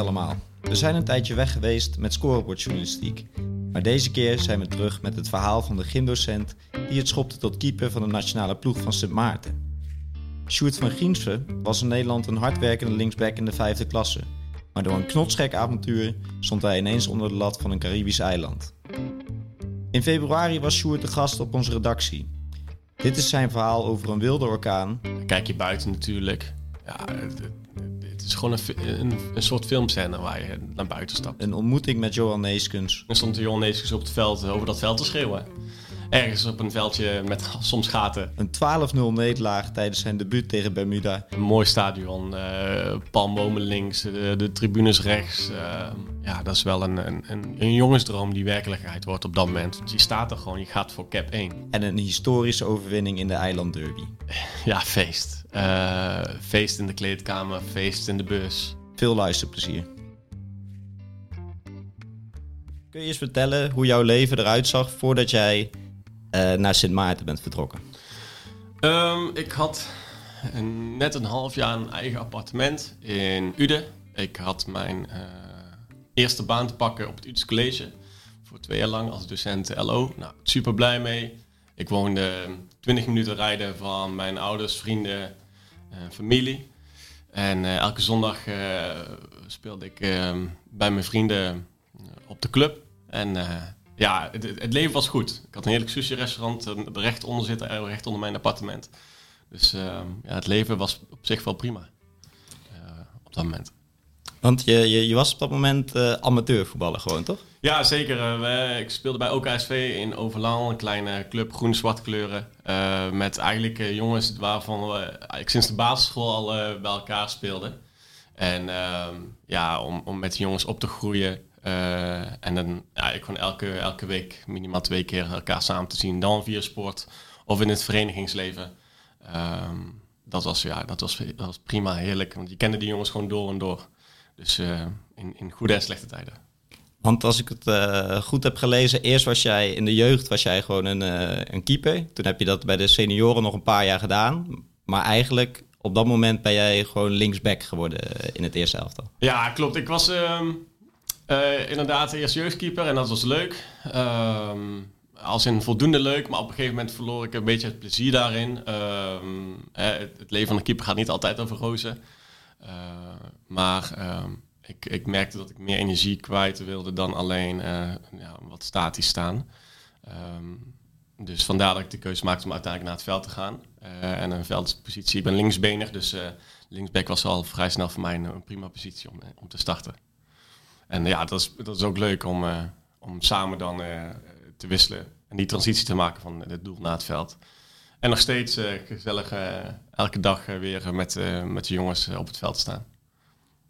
allemaal. We zijn een tijdje weg geweest met scorebordjournalistiek. Maar deze keer zijn we terug met het verhaal van de gymdocent die het schopte tot keeper van de nationale ploeg van Sint Maarten. Sjoerd van Giensve was in Nederland een hardwerkende linksback in de vijfde klasse. Maar door een knotsgek avontuur stond hij ineens onder de lat van een Caribisch eiland. In februari was Sjoerd de gast op onze redactie. Dit is zijn verhaal over een wilde orkaan, Kijk je buiten natuurlijk. Ja, het, is gewoon een, een, een soort filmscène waar je naar buiten stapt. een ontmoeting met Johan Neeskens, En stond de Jon Neeskens op het veld over dat veld te schreeuwen. Ergens op een veldje met soms gaten. een 12-0 nederlaag tijdens zijn debuut tegen Bermuda Een mooi stadion, eh palmbomen links, de, de tribunes rechts. Eh, ja, dat is wel een, een, een, jongensdroom die werkelijkheid wordt op dat moment. Want je staat er gewoon, je gaat voor cap 1. en een historische overwinning in de eilandderby. Ja, feest. Eh, feest in de kleedkamer, feest in de bus. Veel luisterplezier. Kun je eens vertellen hoe jouw leven eruit zag voordat jij eh, naar Sint Maarten bent vertrokken? Ehm, ik had net een half jaar een eigen appartement in Uden. Ik had mijn eh, eerste baan te pakken op het Udes College. Voor twee jaar lang als docent LO. Nou, super blij mee. Ik woonde 20 minuten rijden van mijn ouders, vrienden, eh, familie. En elke zondag eh, speelde ik eh, bij mijn vrienden op de club. En ja, het, het leven was goed. Ik had een heerlijk sushi-restaurant eh, recht onder zitten, eh, recht onder mijn appartement. Dus eh, ja, het leven was op zich wel prima eh, op dat moment. Want je, je, je was op dat moment eh amateurvoetballer gewoon, toch? Ja, zeker. Ik speelde bij OKSV in Overlaan, een kleine club, groen-zwart kleuren. met eigenlijk jongens waarvan we eigenlijk sinds de basisschool al bij elkaar speelden. En ehm, ja, om, om met die jongens op te groeien. Eh, en dan, ja, ik gewoon elke, elke week minimaal twee keer elkaar samen te zien. Dan via sport of in het verenigingsleven. Ehm, dat, was, ja, dat, was, dat was prima, heerlijk. Want je kende die jongens gewoon door en door. Dus eh, in, in goede en slechte tijden. Want als ik het eh, goed heb gelezen, eerst was jij in de jeugd was jij gewoon een, een keeper. Toen heb je dat bij de senioren nog een paar jaar gedaan. Maar eigenlijk op dat moment ben jij gewoon linksback geworden in het eerste elftal. Ja, klopt. Ik was ehm, eh, inderdaad eerst jeugdkeeper en dat was leuk. Ehm, als in voldoende leuk, maar op een gegeven moment verloor ik een beetje het plezier daarin. Ehm, het, het leven van een keeper gaat niet altijd over rozen. Eh, maar ehm, ik, ik merkte dat ik meer energie kwijt wilde dan alleen eh, ja, wat statisch staan. Dus vandaar dat ik de keuze maakte om uiteindelijk naar het veld te gaan. En een veldspositie, ik ben linksbenig, dus linksback was al vrij snel voor mij een, een prima positie om, om te starten. En ja, dat is, dat is ook leuk om, eh, om samen dan eh, te wisselen en die transitie te maken van het doel naar het veld. En nog steeds eh, gezellig elke dag weer met, met de jongens op het veld staan.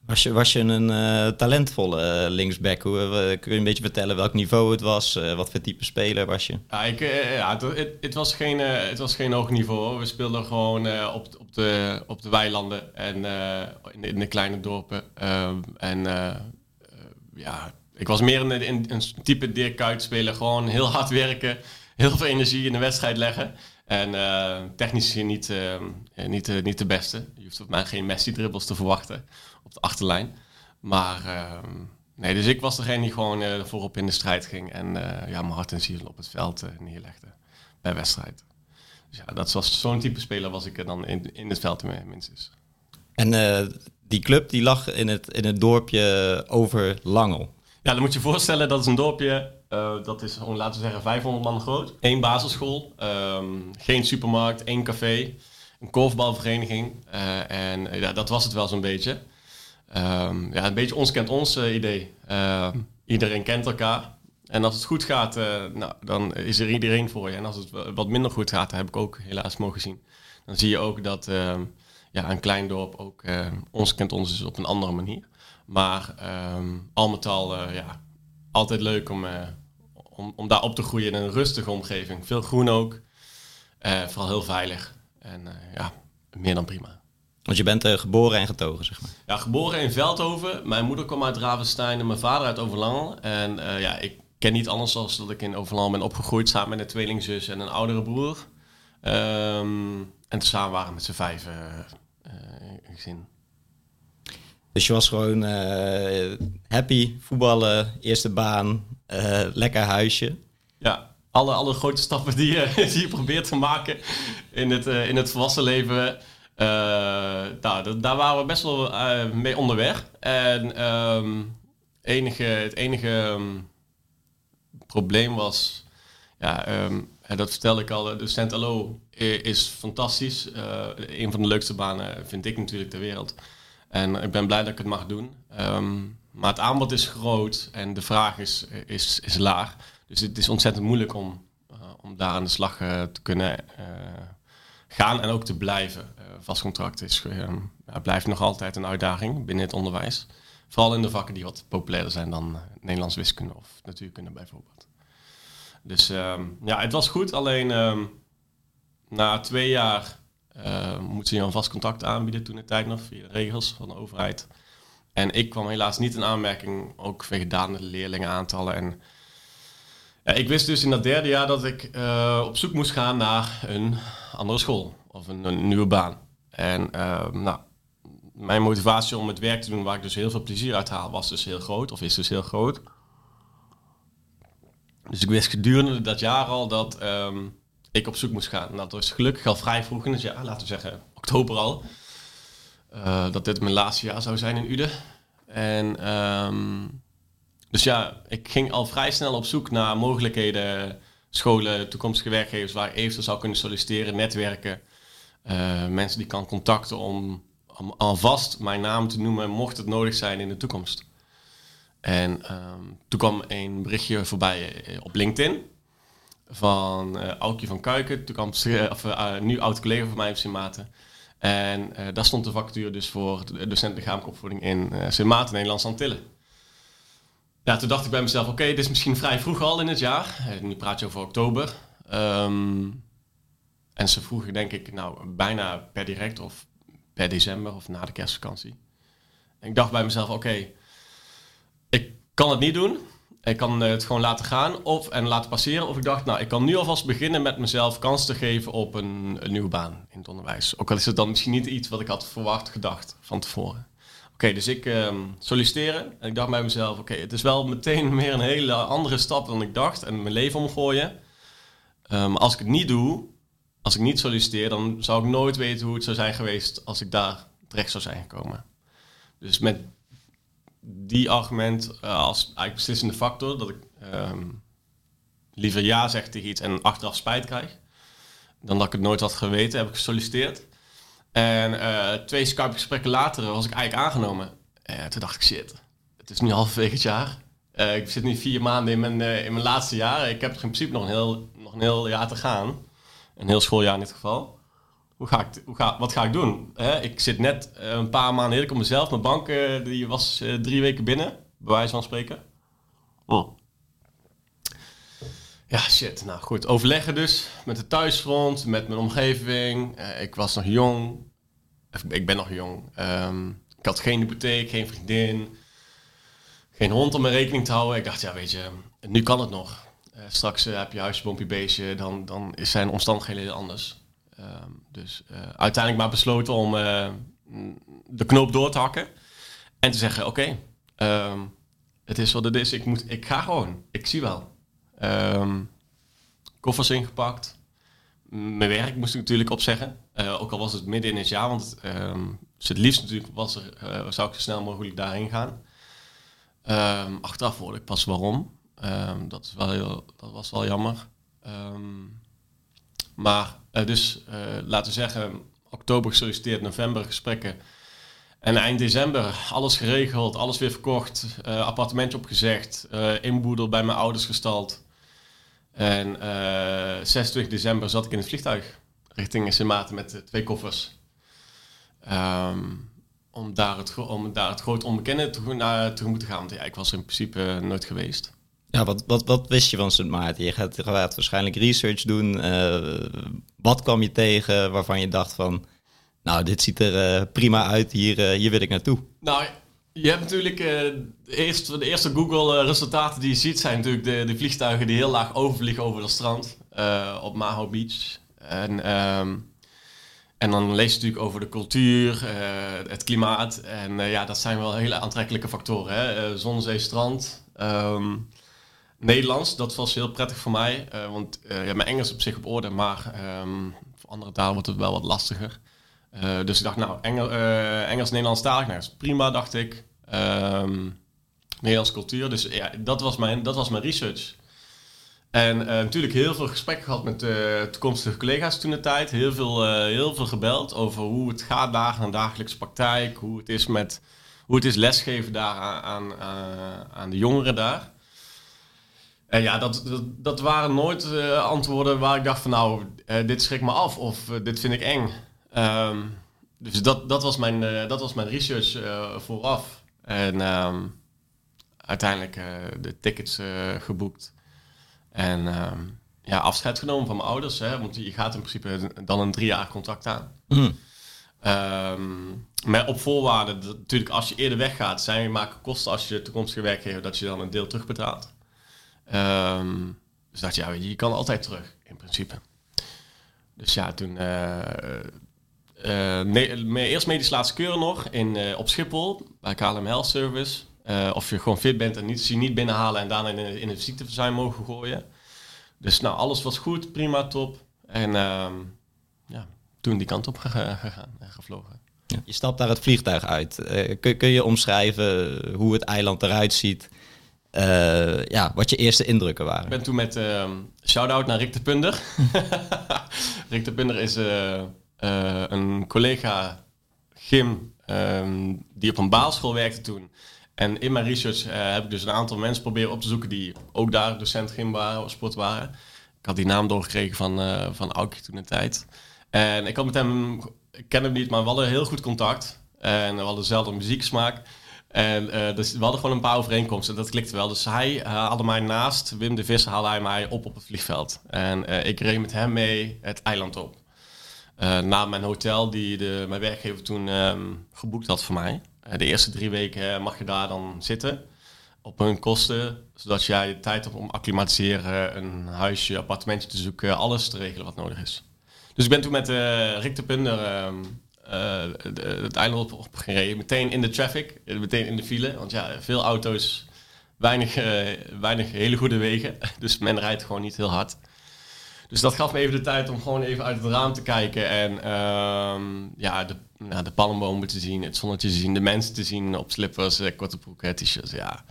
Was je, was je een talentvolle linksback? Hoe, kun je een beetje vertellen welk niveau het was? wat voor type speler was je? Ja, ik, ja het, het, het was geen, het was geen hoog niveau. hoor. We speelden gewoon op, op, de, op de weilanden en in, de, in de kleine dorpen. Ehm, en ja, ik was meer een, een, een type Dirk Kuyt speler. Gewoon heel hard werken, heel veel energie in de wedstrijd leggen. En eh, technisch niet, eh, niet, eh, niet de beste. Je hoeft op mij geen Messi-dribbles te verwachten op de achterlijn. Maar ehm, nee, dus ik was degene die gewoon voorop in de strijd ging. En ja, mijn hart en ziel op het veld neerlegde bij wedstrijd. Dus ja, dat was zo'n type speler was ik er dan in, in het veld eh, minstens. En die club die lag in het, in het dorpje over Langel. Ja, dan moet je je voorstellen, dat is een dorpje, eh, dat is gewoon, laten we zeggen, 500 man groot. Eén basisschool, ehm, geen supermarkt, één café, een korfbalvereniging. eh, en eh, ja, dat was het wel zo'n beetje. Ehm, ja, een beetje ons kent ons idee. Ehm, iedereen kent elkaar. En als het goed gaat, eh, nou, dan is er iedereen voor je. En als het wa- wat minder goed gaat, dat heb ik ook helaas mogen zien. Dan zie je ook dat ehm, ja, een klein dorp ook eh, ons kent ons is op een andere manier. Maar ehm, al met al, eh, ja, altijd leuk om, eh, om, om daar op te groeien in een rustige omgeving. Veel groen ook. Vooral heel veilig. En ja, meer dan prima. Want je bent geboren en getogen, zeg maar. Ja, geboren in Veldhoven. Mijn moeder kwam uit Ravenstein en mijn vader uit Overlange. En ja, ik ken niet anders dan dat ik in Overlange ben opgegroeid samen met een tweelingzus en een oudere broer. Ehm, en tezamen waren we met z'n vijf eh, eh, een gezin. Dus je was gewoon eh, happy, voetballen, eerste baan, lekker huisje. Ja, alle, alle grote stappen die je, die je probeert te maken in het, uh, in het volwassen leven. nou, daar waren we best wel mee onderweg. En um, enige, het enige um, probleem was... Ja, um, dat vertelde ik al, de St. Alo is fantastisch. een van de leukste banen vind ik natuurlijk ter wereld. En ik ben blij dat ik het mag doen. Ehm, maar het aanbod is groot en de vraag is, is, is laag. Dus het is ontzettend moeilijk om, uh, om daar aan de slag te kunnen gaan en ook te blijven. vast contract is, ehm, blijft nog altijd een uitdaging binnen het onderwijs. Vooral in de vakken die wat populairder zijn dan Nederlands wiskunde of natuurkunde bijvoorbeeld. Dus um, ja, het was goed. Alleen na twee jaar uh, moet ze je een vast contact aanbieden toen de tijd nog, via de regels van de overheid. En ik kwam helaas niet in aanmerking, ook vanwege de leerlingenaantallen. En ja, ik wist dus in dat derde jaar dat ik uh, op zoek moest gaan naar een andere school of een, nieuwe baan. En uh, nou, mijn motivatie om het werk te doen waar ik dus heel veel plezier uit haal, was dus heel groot, of is dus heel groot. Dus ik wist gedurende dat jaar al dat um, ik op zoek moest gaan. dat was gelukkig al vrij vroeg in het jaar, laten we zeggen oktober al. Uh, dat dit mijn laatste jaar zou zijn in Uden. En um, dus ja, ik ging al vrij snel op zoek naar mogelijkheden, scholen, toekomstige werkgevers waar ik eventueel zou kunnen solliciteren, netwerken. Uh, mensen die kan contacten om, alvast mijn naam te noemen, mocht het nodig zijn in de toekomst. En um, toen kwam een berichtje voorbij eh, op LinkedIn van uh, Aukje van Kuiken, toekomstige, of, uh, nu oud-collega van mij op Sint Maarten. En daar stond de vacature dus voor docent lichamelijke opvoeding in Sint Maarten, Nederlands Antillen. Ja, toen dacht ik bij mezelf, oké, okay, dit is misschien vrij vroeg al in het jaar. nu praat je over oktober. Um, en ze vroegen denk ik, nou, bijna per direct of per december of na de kerstvakantie. En ik dacht bij mezelf, oké, ik kan het niet doen ik kan het gewoon laten gaan of, en laten passeren. Of ik dacht, nou, ik kan nu alvast beginnen met mezelf kans te geven op een, een nieuwe baan in het onderwijs. Ook al is het dan misschien niet iets wat ik had verwacht, gedacht van tevoren. Oké, dus ik um, solliciteren. En ik dacht bij mezelf, oké, het is wel meteen meer een hele andere stap dan ik dacht. En mijn leven omgooien. Um, als ik het niet doe, als ik niet solliciteer, dan zou ik nooit weten hoe het zou zijn geweest als ik daar terecht zou zijn gekomen. Dus met die argument uh, als eigenlijk beslissende factor. Dat ik um, liever ja zeg tegen iets en achteraf spijt krijg. Dan dat ik het nooit had geweten, heb ik gesolliciteerd. En uh, twee Skype-gesprekken later was ik eigenlijk aangenomen. En toen dacht ik, shit, het is nu halverwege het jaar. Ik zit nu vier maanden in mijn, in mijn laatste jaar. Ik heb in principe nog een heel, nog een heel jaar te gaan. Een heel schooljaar in dit geval hoe ga ik, hoe ga, wat ga ik doen? Hè? Ik zit net uh, een paar maanden heerlijk op mezelf. Mijn bank uh, die was uh, drie weken binnen, bij wijze van spreken. Oh. Ja, shit. Nou goed, overleggen dus met de thuisfront, met mijn omgeving. ik was nog jong. Ik ben nog jong. Um, ik had geen hypotheek, geen vriendin. Geen hond om mijn rekening te houden. Ik dacht, ja weet je, nu kan het nog. straks heb je huisje, bompje, beestje. Dan, dan zijn omstandigheden heel anders. Ehm, dus uh, uiteindelijk maar besloten om uh, de knoop door te hakken. En te zeggen, oké, um, het is wat het is. Ik, moet, ik ga gewoon. Ik zie wel. Um, koffers ingepakt. Mijn werk moest ik natuurlijk opzeggen. Uh, ook al was het midden in het jaar. Want dus het liefst natuurlijk was er, zou ik zo snel mogelijk daarheen gaan. achteraf hoorde ik pas waarom. dat, is wel heel, dat was wel jammer. maar uh, dus uh, laten we zeggen, oktober gesolliciteerd, november gesprekken. En eind december alles geregeld, alles weer verkocht, uh, appartementje opgezegd, inboedel bij mijn ouders gestald. En 26 december zat ik in het vliegtuig richting Sint met twee koffers. Um, om, daar het, om daar het groot onbekende te, naar, te moeten gaan. Want ja, ik was er in principe nooit geweest. Ja, wat, wat, wat wist je van Sint Maarten? Je gaat, waarschijnlijk research doen. Uh, wat kwam je tegen waarvan je dacht van... Nou, dit ziet er uh, prima uit, hier, uh, hier wil ik naartoe. Nou, je hebt natuurlijk... de, eerste, eerste Google-resultaten die je ziet... zijn natuurlijk de, de vliegtuigen die heel laag overvliegen over het strand. op Maho Beach. En... Um, en dan lees je natuurlijk over de cultuur, eh, het klimaat. En ja, dat zijn wel hele aantrekkelijke factoren. Hè? zon, zee, strand. Ehm, Nederlands, dat was heel prettig voor mij. want ja, mijn Engels op zich op orde, maar um, voor andere talen wordt het wel wat lastiger. dus ik dacht, nou, Engel, Engels, Nederlands talig, nou, is prima, dacht ik. Um, Nederlandse cultuur. Dus ja, dat was mijn, dat was mijn research. En uh, natuurlijk heel veel gesprekken gehad met uh, toekomstige collega's toen de tijd. Heel veel, uh, heel veel gebeld over hoe het gaat daar in de dagelijkse praktijk. Hoe het is, met, hoe het is lesgeven daar aan, aan, aan de jongeren daar. En ja, dat, dat, dat waren nooit antwoorden waar ik dacht van nou, dit schrik me af of dit vind ik eng. Um, dus dat, dat, was mijn, dat was mijn research vooraf. En um, uiteindelijk de tickets geboekt. En uh, ja, afscheid genomen van mijn ouders. Hè, want je gaat in principe dan een drie jaar contract aan. Mm. Um, maar op voorwaarde, dat, natuurlijk als je eerder weggaat, zij maken kosten als je toekomstige werkgever dat je dan een deel terugbetaalt. Um, dus dat ja, je kan altijd terug in principe. Dus ja, toen uh, uh, eerst medisch laatste keuren nog in, uh, op Schiphol bij KLM Health Service. Of je gewoon fit bent en niet, je niet binnenhalen en daarna in, in het ziekteverzuim mogen gooien. Dus nou, alles was goed, prima, top. En uh, ja, toen die kant op gegaan en gevlogen. Je stapt daar het vliegtuig uit. Kun, je omschrijven hoe het eiland eruit ziet? Uh, ja, wat je eerste indrukken waren? Ik ben toen met uh, shout-out naar Rick de Punder. Rick de Punder is een collega gym ehm, die op een basisschool werkte toen. En in mijn research heb ik dus een aantal mensen proberen op te zoeken die ook daar docent gym waren, sport waren. Ik had die naam doorgekregen van, van Aukje toen de tijd. En ik had met hem, ik ken hem niet, maar we hadden heel goed contact. En we hadden dezelfde muzieksmaak. En uh, dus we hadden gewoon een paar overeenkomsten. Dat klikte wel. Dus hij haalde mij naast, Wim de Visser haalde hij mij op op het vliegveld. En ik reed met hem mee het eiland op. na mijn hotel, die de, mijn werkgever toen um, geboekt had voor mij. Eh, de eerste drie weken mag je daar dan zitten op hun kosten, zodat jij de tijd hebt om acclimatiseren, een huisje, appartementje te zoeken, alles te regelen wat nodig is. Dus ik ben toen met uh, Rick de Punder uh, het eiland op, meteen in de traffic, meteen in de file, want ja, veel auto's, weinig, weinig hele goede wegen, dus men rijdt gewoon niet heel hard. Dus dat gaf me even de tijd om gewoon even uit het raam te kijken en uh, ja, de, nou, de palmbomen te zien, het zonnetje te zien, de mensen te zien op slippers, eh, korte broeken, t-shirts. Ja,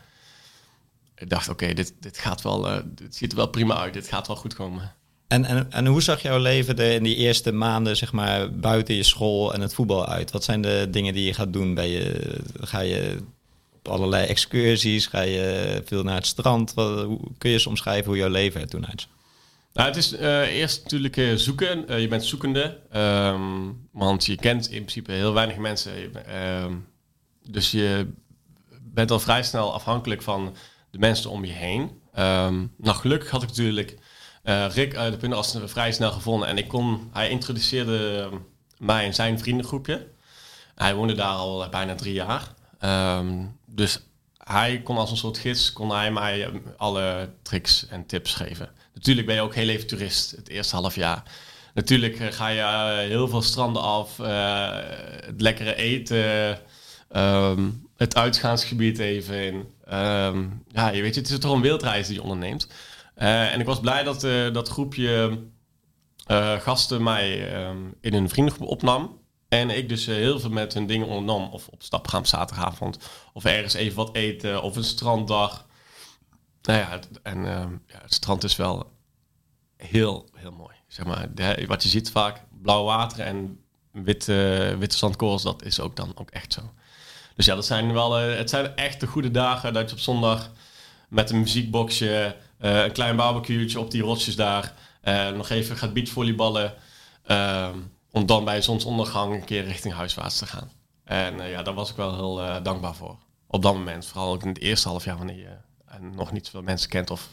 ik dacht, oké, dit, dit gaat wel, dit ziet er wel prima uit, dit gaat wel goed komen. En, en, en hoe zag jouw leven er in die eerste maanden, zeg maar, buiten je school en het voetbal uit? Wat zijn de dingen die je gaat doen? Je, ga je op allerlei excursies? Ga je veel naar het strand? Hoe, kun je eens omschrijven hoe jouw leven er toen uitzag? Nou, het is uh, eerst natuurlijk uh, zoeken. Uh, je bent zoekende. Um, want je kent in principe heel weinig mensen. Um, dus je bent al vrij snel afhankelijk van de mensen om je heen. Um, nou, gelukkig had ik natuurlijk Rick uit de Puntenast vrij snel gevonden. En ik kon, hij introduceerde mij in zijn vriendengroepje. Hij woonde daar al bijna drie jaar. dus hij kon als een soort gids, kon hij mij alle tricks en tips geven. Natuurlijk ben je ook heel even toerist het eerste half jaar. Natuurlijk eh, ga je eh, heel veel stranden af, uh, het lekkere eten, ehm, het uitgaansgebied even in. Ja, je weet, het is toch een wereldreis die je onderneemt. Uh, en ik was blij dat dat groepje gasten mij um, in een vriendengroep opnam. En ik dus heel veel met hun dingen ondernam. Of op stap gaan op zaterdagavond. Of ergens even wat eten. Of een stranddag. Nou ja, en ehm, ja, het strand is wel heel, heel mooi. Zeg maar, wat je ziet vaak, blauw water en witte, witte zandkorrels, dat is ook dan ook echt zo. Dus ja, dat zijn wel, het zijn echt de goede dagen dat je op zondag met een muziekboxje, een klein barbecueetje op die rotsjes daar, uh, nog even gaat beachvolleyballen, ehm, om dan bij zonsondergang een keer richting huiswaarts te gaan. En ja, daar was ik wel heel dankbaar voor. Op dat moment, vooral ook in het eerste half jaar wanneer je nog niet zoveel mensen kent of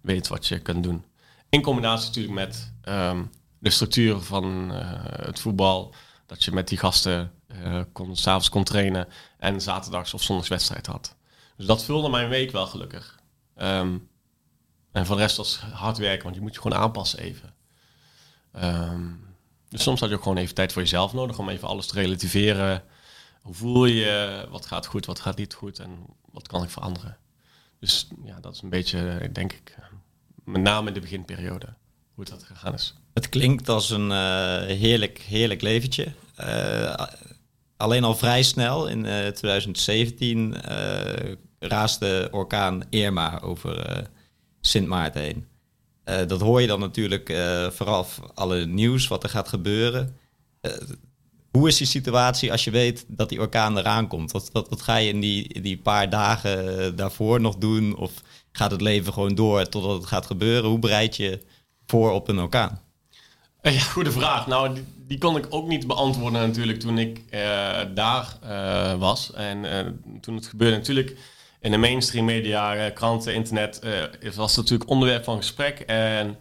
weet wat je kunt doen. In combinatie natuurlijk met um, de structuur van het voetbal. Dat je met die gasten uh, kon, s'avonds kon trainen en zaterdags of zondagswedstrijd had. Dus dat vulde mijn week wel gelukkig. Um, en voor de rest was hard werken, want je moet je gewoon aanpassen even. Um, dus soms had je ook gewoon even tijd voor jezelf nodig om even alles te relativeren. Hoe voel je? Wat gaat goed, wat gaat niet goed en wat kan ik veranderen? Dus ja, dat is een beetje, denk ik, met name in de beginperiode, hoe dat gegaan is. Het klinkt als een uh, heerlijk, heerlijk leventje. Uh, alleen al vrij snel, in uh, 2017, raasde orkaan Irma over Sint Maarten heen. dat hoor je dan natuurlijk vooraf alle nieuws wat er gaat gebeuren. hoe is die situatie als je weet dat die orkaan eraan komt? Wat, wat, wat ga je in die, die paar dagen daarvoor nog doen? Of gaat het leven gewoon door totdat het gaat gebeuren? Hoe bereid je voor op een orkaan? Ja, goede vraag. Nou, die, die, kon ik ook niet beantwoorden natuurlijk toen ik uh, daar uh, was. En uh, toen het gebeurde natuurlijk in de mainstream media, kranten, internet, was het natuurlijk onderwerp van gesprek. En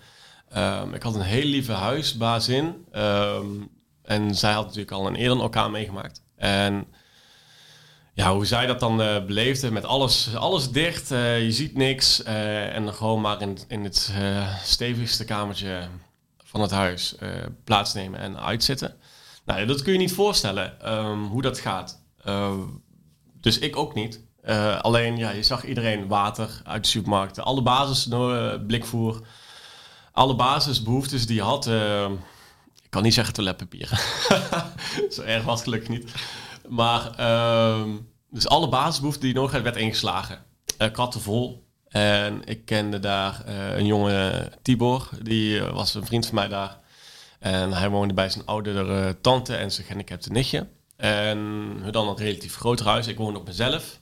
um, ik had een heel lieve huisbazin. Um, en zij had natuurlijk al een eerder orkaan meegemaakt. En ja, hoe zij dat dan beleefde met alles, alles dicht, je ziet niks. en gewoon maar in, in het stevigste kamertje van het huis plaatsnemen en uitzitten. Nou, dat kun je niet voorstellen um, hoe dat gaat. Dus ik ook niet. Uh, alleen, ja, je zag iedereen water uit de supermarkten. Alle basis blikvoer. Alle basisbehoeftes die je had. ik kan niet zeggen toiletpapier. Zo erg was het gelukkig niet. Maar, ehm, dus alle basisbehoeften die je nodig had, werd ingeslagen. katten vol. En ik kende daar een jonge Tibor, die was een vriend van mij daar. En hij woonde bij zijn oudere tante en zijn gehandicapte nichtje. En dan een relatief groter huis. Ik woonde op mezelf.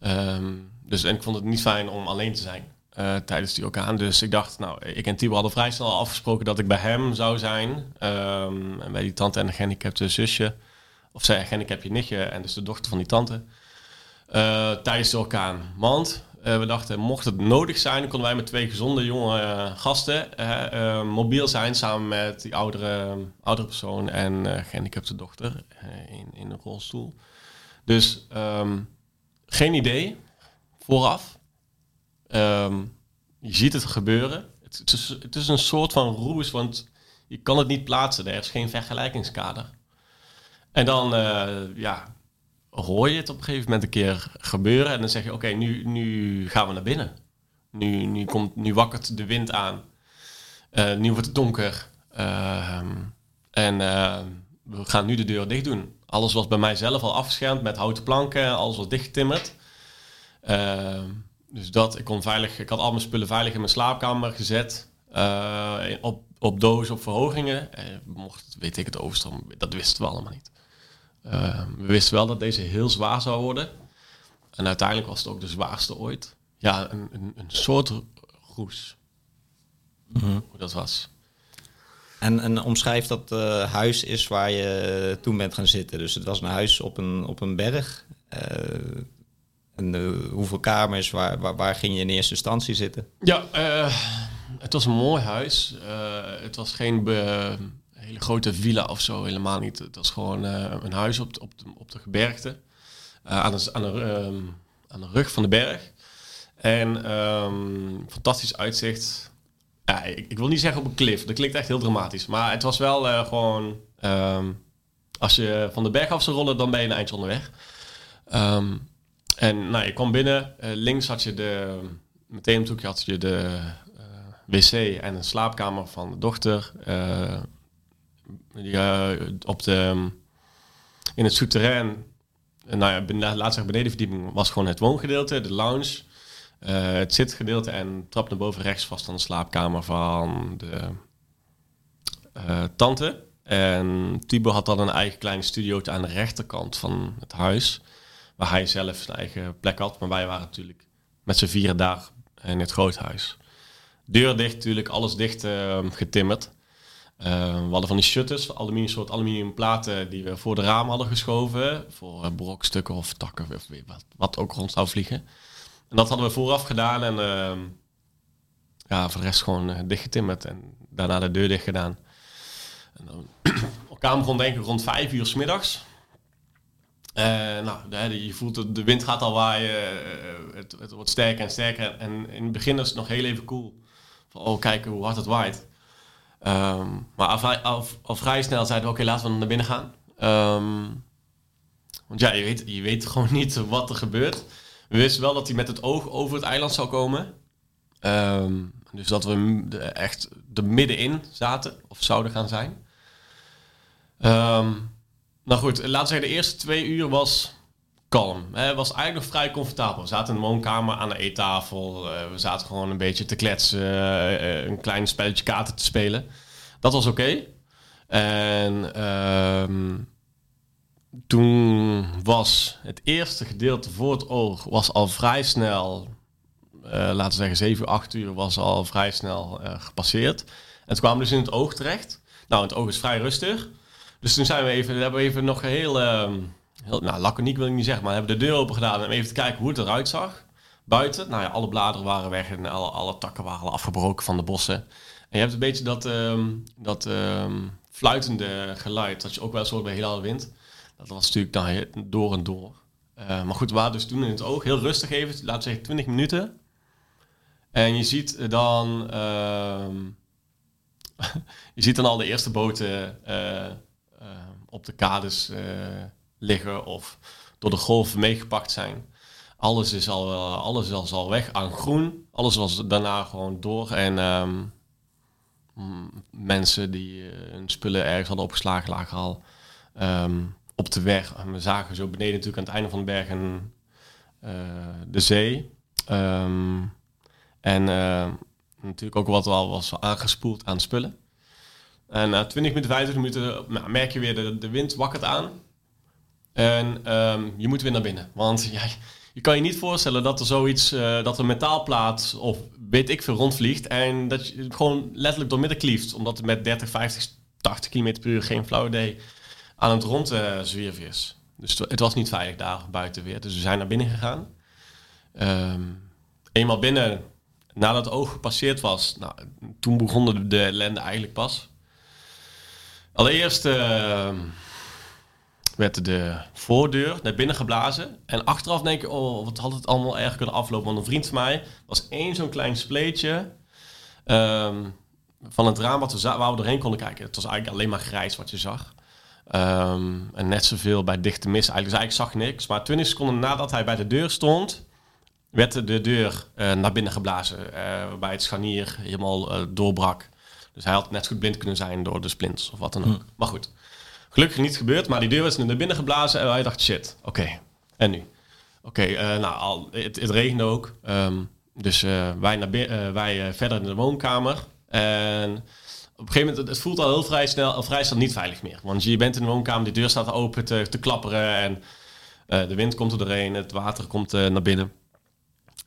Um, dus en ik vond het niet fijn om alleen te zijn uh, tijdens die orkaan. Dus ik dacht, nou, ik en Tibor hadden vrij snel afgesproken dat ik bij hem zou zijn. Um, en bij die tante en de gehandicapte zusje. Of zij gehandicapte nichtje en dus de dochter van die tante. tijdens de orkaan. Want uh, we dachten, mocht het nodig zijn, konden wij met twee gezonde jonge gasten mobiel zijn samen met die oudere, oudere persoon en gehandicapte dochter in, in een rolstoel. Dus um, geen idee vooraf. Um, je ziet het gebeuren. Het, het, is, een soort van roes, want je kan het niet plaatsen. Er is geen vergelijkingskader. En dan, ja, hoor je het op een gegeven moment een keer gebeuren. En dan zeg je, oké, nu, nu gaan we naar binnen. Nu, nu, komt, nu wakkert de wind aan. Uh, nu wordt het donker. Uh, en uh, we gaan nu de deur dicht doen. Alles was bij mij zelf al afgeschermd met houten planken. Alles was dichtgetimmerd. Ehm, dus dat, ik kon veilig, ik had al mijn spullen veilig in mijn slaapkamer gezet. Eh, op, op doos, op verhogingen. mocht, weet ik het, overstroom, dat wisten we allemaal niet. Uh, we wisten wel dat deze heel zwaar zou worden. En uiteindelijk was het ook de zwaarste ooit. Ja, een, een, een soort roes. Mm Hoe dat was. En, en omschrijf dat uh, huis is waar je toen bent gaan zitten. Dus het was een huis op een, op een berg. Uh, en uh, hoeveel kamers, waar, waar, waar, ging je in eerste instantie zitten? Ja, het was een mooi huis. het was geen hele grote villa of zo, helemaal niet. Het was gewoon een huis op de, op de, op de gebergte, aan, de, aan, de, um, aan de rug van de berg. En um, fantastisch uitzicht. Ja, ik, wil niet zeggen op een klif, dat klinkt echt heel dramatisch. Maar het was wel uh, gewoon, um, als je van de berg af zou rollen, dan ben je een eindje onderweg. en nou, je kwam binnen, links had je de, meteen op had je de wc en een slaapkamer van de dochter. Die, op de, in het souterrain, nou ja, laat zeggen benedenverdieping, was gewoon het woongedeelte, de lounge, uh, het zitgedeelte en trap naar boven rechts vast aan de slaapkamer van de uh, tante. En Tibo had dan een eigen kleine studio aan de rechterkant van het huis, waar hij zelf zijn eigen plek had. Maar wij waren natuurlijk met z'n vieren daar in het groothuis. Deur dicht natuurlijk, alles dicht getimmerd. Uh, we hadden van die shutters, aluminium, soort aluminium platen die we voor de ramen hadden geschoven. Voor brokstukken of takken of wat, wat ook rond zou vliegen. En dat hadden we vooraf gedaan en uh, ja, voor de rest gewoon uh, dichtgetimmerd en daarna de deur dicht gedaan. En dan, elkaar begon denk ik rond vijf uur s middags. nou, de, je voelt dat de wind gaat al waaien, het, het, wordt sterker en sterker. En in het begin is het nog heel even cool. Oh, kijken hoe hard het waait. Ehm, maar al vrij, al, al vrij snel zeiden we, oké, laten we naar binnen gaan. Ehm, want ja, je weet, je weet gewoon niet wat er gebeurt. We wisten wel dat hij met het oog over het eiland zou komen. Ehm, dus dat we echt er middenin zaten, of zouden gaan zijn. Ehm, nou goed, laten we zeggen, de eerste twee uur was kalm. Het was eigenlijk nog vrij comfortabel. We zaten in de woonkamer aan de eettafel. eh, we zaten gewoon een beetje te kletsen, eh, eh, een klein spelletje kaarten te spelen. Dat was oké. En ehm, toen was het eerste gedeelte voor het oog was al vrij snel, eh, laten we zeggen 7, 8 uur, was al vrij snel eh, gepasseerd. En toen kwamen dus in het oog terecht. Nou, het oog is vrij rustig. Dus toen zijn we even, hebben we even nog heel, ehm, heel nou, laconiek wil ik niet zeggen, maar hebben de deur open gedaan om even te kijken hoe het eruit zag. Buiten, nou ja, alle bladeren waren weg en alle, alle takken waren al afgebroken van de bossen. En je hebt een beetje dat, ehm, dat ehm, fluitende geluid, dat je ook wel eens hoort bij heel harde wind. Dat was natuurlijk dan door en door. Eh, maar goed, we waren dus toen in het oog, heel rustig even, laten we zeggen 20 minuten. En je ziet dan, ehm, je ziet dan al de eerste boten eh, eh, op de kades liggen of door de golven meegepakt zijn. Alles is al, alles is al weg aan groen. Alles was daarna gewoon door. En ehm, mensen die hun spullen ergens hadden opgeslagen lagen al ehm, op de weg. En we zagen zo beneden natuurlijk aan het einde van de berg en, eh, de zee. Ehm, en eh, natuurlijk ook wat al was aangespoeld aan spullen. En na 20 minuten, 25 minuten nou, merk je weer de, de wind wakkert aan. En ehm, je moet weer naar binnen. Want ja, je kan je niet voorstellen dat er zoiets, eh, dat een metaalplaat of weet ik veel rondvliegt. En dat je gewoon letterlijk door midden klieft. Omdat het met 30, 50, 80 km per uur geen flauw idee aan het rond eh, is. Dus het was niet veilig daar buiten weer. Dus we zijn naar binnen gegaan. Ehm, eenmaal binnen, nadat het oog gepasseerd was, nou, toen begon de, de ellende eigenlijk pas. Allereerst ehm, werd de voordeur naar binnen geblazen. En achteraf denk je, oh, wat had het allemaal erg kunnen aflopen. Want een vriend van mij was één zo'n klein spleetje ehm, van het raam wat we waar we doorheen konden kijken. Het was eigenlijk alleen maar grijs wat je zag. Ehm, en net zoveel bij dichte mist. Eigenlijk, dus eigenlijk zag niks. Maar 20 seconden nadat hij bij de deur stond, werd de deur eh, naar binnen geblazen. eh, waarbij het scharnier helemaal eh, doorbrak. Dus hij had net zo goed blind kunnen zijn door de splints of wat dan ook. Maar goed, gelukkig niet gebeurd. Maar die deur was naar binnen geblazen en wij dachten, shit, oké, en nu? Oké, nou, al, het, het regende ook. Ehm, dus wij, naar wij verder in de woonkamer. En op een gegeven moment, het, voelt al heel vrij snel, al vrij snel niet veilig meer. Want je bent in de woonkamer, die deur staat open te, te klapperen en eh, de wind komt er doorheen, het water komt eh, naar binnen.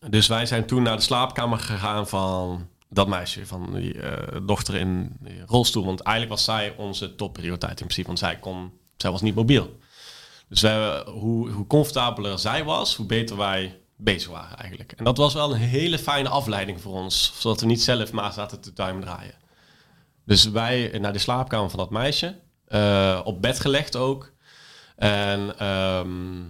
Dus wij zijn toen naar de slaapkamer gegaan van dat meisje, van die eh, dochter in rolstoel. Want eigenlijk was zij onze topprioriteit in principe, want zij, kon, zij was niet mobiel. Dus hoe, hoe comfortabeler zij was, hoe beter wij bezig waren eigenlijk. En dat was wel een hele fijne afleiding voor ons, zodat we niet zelf maar zaten te duim draaien. Dus wij naar de slaapkamer van dat meisje, eh, op bed gelegd ook. En ehm,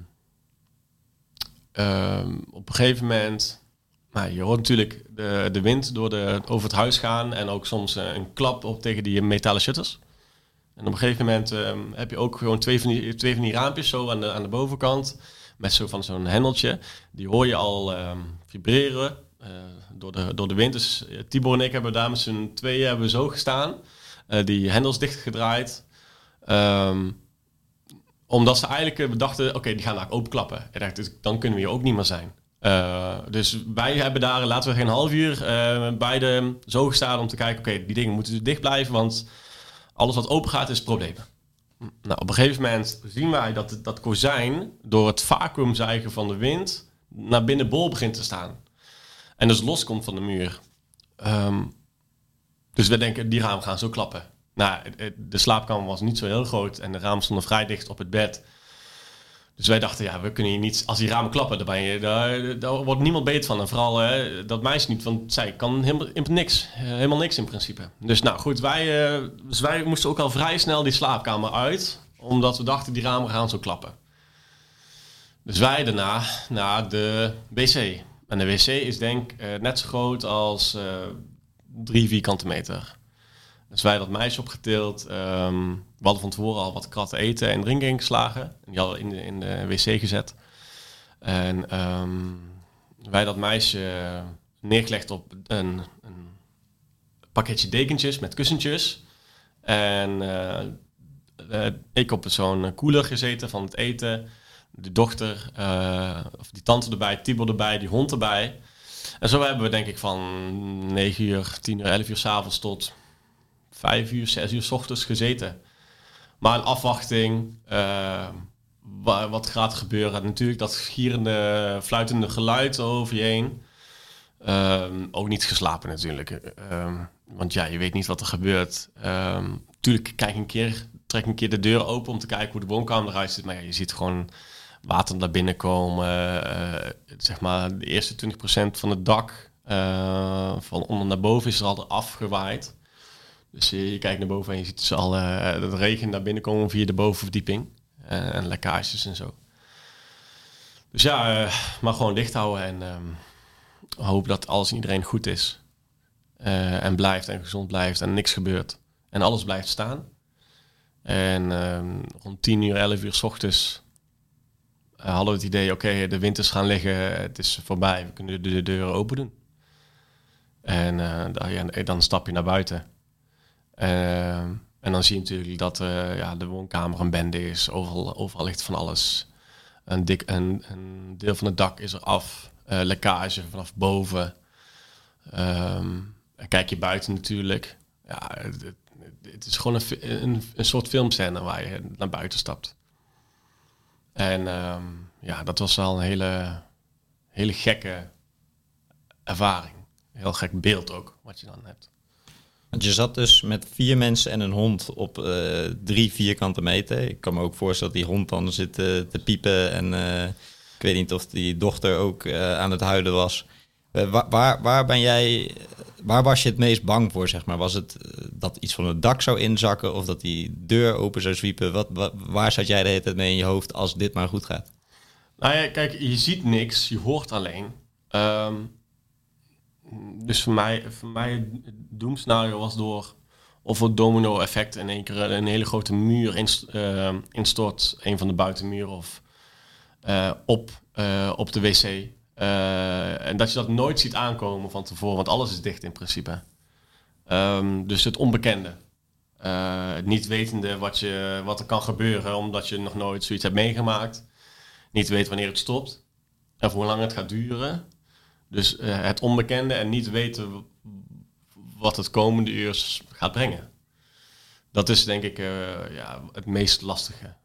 ehm, op een gegeven moment, nou, je hoort natuurlijk de, de wind door de, over het huis gaan en ook soms eh, een klap op tegen die metalen shutters. En op een gegeven moment ehm, heb je ook gewoon twee van die, twee van die raampjes zo aan de, aan de bovenkant. Met zo van zo'n hendeltje. Die hoor je al vibreren eh, door, de, door de wind. Dus eh, Tibor en ik hebben daar met z'n tweeën hebben zo gestaan. Eh, die hendels dichtgedraaid. Ehm, omdat ze eigenlijk eh, bedachten, oké, die gaan daar openklappen. En dus dan kunnen we hier ook niet meer zijn. Eh, dus wij hebben daar, laten we geen half uur, eh, beide zo gestaan om te kijken, oké, die dingen moeten dus dicht blijven, want alles wat open gaat is problemen. Nou, op een gegeven moment zien wij dat dat kozijn door het vacuümzuigen van de wind naar binnen bol begint te staan. En dus loskomt van de muur. Ehm, dus we denken, die ramen gaan zo klappen. Nou, de slaapkamer was niet zo heel groot en de ramen stonden vrij dicht op het bed. Dus wij dachten, ja, we kunnen hier niet... Als die ramen klappen, dan ben je, daar, daar wordt niemand beter van. En vooral hè, dat meisje niet, want zij kan helemaal, helemaal niks. Eh, helemaal niks in principe. Dus nou goed, wij, eh, dus wij moesten ook al vrij snel die slaapkamer uit. Omdat we dachten, die ramen gaan zo klappen. Dus wij daarna naar de wc. En de wc is denk ik eh, net zo groot als eh, drie vierkante meter. Dus wij dat meisje opgetild. Ehm, we hadden van tevoren al wat kratten eten en drinken ingeslagen. En die hadden in de, in de wc gezet. En ehm, wij dat meisje neergelegd op een, een pakketje dekentjes met kussentjes. En ik op zo'n koeler gezeten van het eten. De dochter, uh, of die tante erbij, Tibor erbij, die hond erbij. En zo hebben we denk ik van 9 uur, 10 uur, 11 uur s'avonds tot 5 uur, 6 uur s ochtends gezeten. Maar een afwachting, uh, wat gaat gebeuren. Natuurlijk dat gierende, fluitende geluid over je heen. Um, ook niet geslapen natuurlijk. Um, want ja, je weet niet wat er gebeurt. Um, tuurlijk, kijk een keer, trek een keer de deur open om te kijken hoe de woonkamer eruit ziet. Maar ja, je ziet gewoon water naar binnen komen. Uh, zeg maar, de eerste 20% van het dak uh, van onder naar boven is er al afgewaaid. Dus je, kijkt naar boven en je ziet dus al het regen naar binnen komen via de bovenverdieping. en lekkages en zo. Dus ja, maar gewoon dicht houden en um, hoop dat alles en iedereen goed is. en blijft en gezond blijft en niks gebeurt. En alles blijft staan. En um, rond 10 uur, 11 uur s ochtends hadden we het idee, oké, de winters gaan liggen, het is voorbij, we kunnen de, de deuren open doen. En uh, ja, dan stap je naar buiten. Uh, en dan zie je natuurlijk dat ja, de woonkamer een bende is, overal, overal ligt van alles. Een, dik, een, een deel van het dak is er af, lekkage vanaf boven. Um, kijk je buiten natuurlijk. Ja, het, het is gewoon een, een, een, soort filmscène waar je naar buiten stapt. En um, ja, dat was wel een hele, hele gekke ervaring. Heel gek beeld ook, wat je dan hebt. Want je zat dus met vier mensen en een hond op uh, drie vierkante meter. Ik kan me ook voorstellen dat die hond dan zit uh, te piepen. En uh, ik weet niet of die dochter ook aan het huilen was. Waar, waar, waar, ben jij, waar was je het meest bang voor, zeg maar? Was het dat iets van het dak zou inzakken of dat die deur open zou zwiepen? Wat, waar zat jij de hele tijd mee in je hoofd als dit maar goed gaat? Nou ja, kijk, je ziet niks, je hoort alleen. Um, dus voor mij, voor mij het doemscenario was door of het domino-effect in één keer een hele grote muur inst, uh, instort, een van de buitenmuren of uh, op, op de wc. En dat je dat nooit ziet aankomen van tevoren, want alles is dicht in principe. Um, dus het onbekende. het niet wetende wat, je, wat er kan gebeuren, omdat je nog nooit zoiets hebt meegemaakt niet weet wanneer het stopt en hoe lang het gaat duren. Dus uh, het onbekende en niet weten wat het komende uur gaat brengen. Dat is denk ik ja, het meest lastige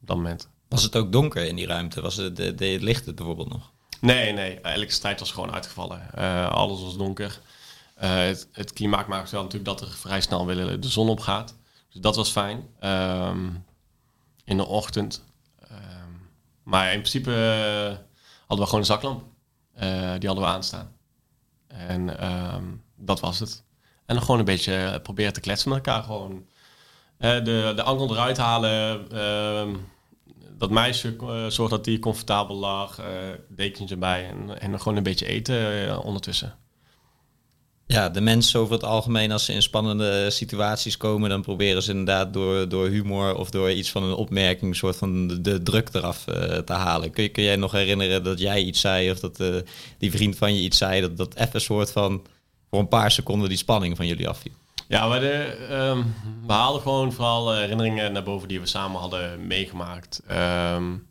op dat moment. Was het ook donker in die ruimte? Was het, de, de licht het bijvoorbeeld nog? Nee, nee. Elektriciteit was gewoon uitgevallen. Uh, alles was donker. het, het klimaat maakt wel natuurlijk dat er vrij snel weer de zon opgaat. Dus dat was fijn. Um, in de ochtend maar in principe uh, hadden we gewoon een zaklamp. Die hadden we aanstaan. En uh, dat was het. En dan gewoon een beetje proberen te kletsen met elkaar. Gewoon de, de angel eruit halen. Dat meisje zorgt dat die comfortabel lag. dekentje erbij. En, en gewoon een beetje eten ondertussen. Ja, de mensen over het algemeen, als ze in spannende situaties komen, dan proberen ze inderdaad door, door humor of door iets van een opmerking, een soort van de, druk eraf te halen. Kun, kun jij nog herinneren dat jij iets zei of dat die vriend van je iets zei, dat dat even een soort van voor een paar seconden die spanning van jullie afviel? Ja, we, de, um, we haalden gewoon vooral herinneringen naar boven die we samen hadden meegemaakt. Um,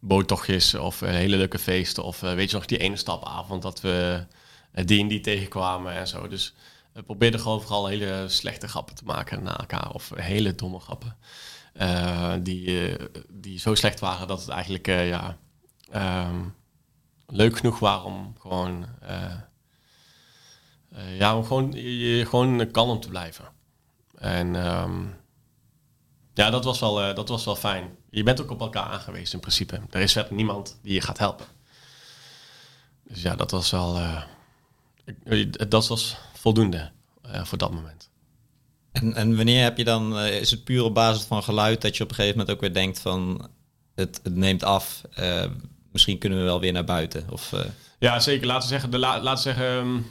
boottochtjes of hele leuke feesten of uh, weet je nog die ene stapavond dat we die en die tegenkwamen en zo. Dus we probeerden gewoon vooral hele slechte grappen te maken na elkaar. Of hele domme grappen. Die, die zo slecht waren dat het eigenlijk ja, um, leuk genoeg was om gewoon, ja, om gewoon, je, gewoon kalm te blijven. En um, ja, dat was, wel, dat was wel fijn. Je bent ook op elkaar aangewezen in principe. Er is verder niemand die je gaat helpen. Dus ja, dat was wel dat was voldoende voor dat moment. En, en wanneer heb je dan, is het puur op basis van geluid dat je op een gegeven moment ook weer denkt van het, het neemt af, misschien kunnen we wel weer naar buiten? Of, Ja, zeker. Laten we zeggen, de la, laten we zeggen um,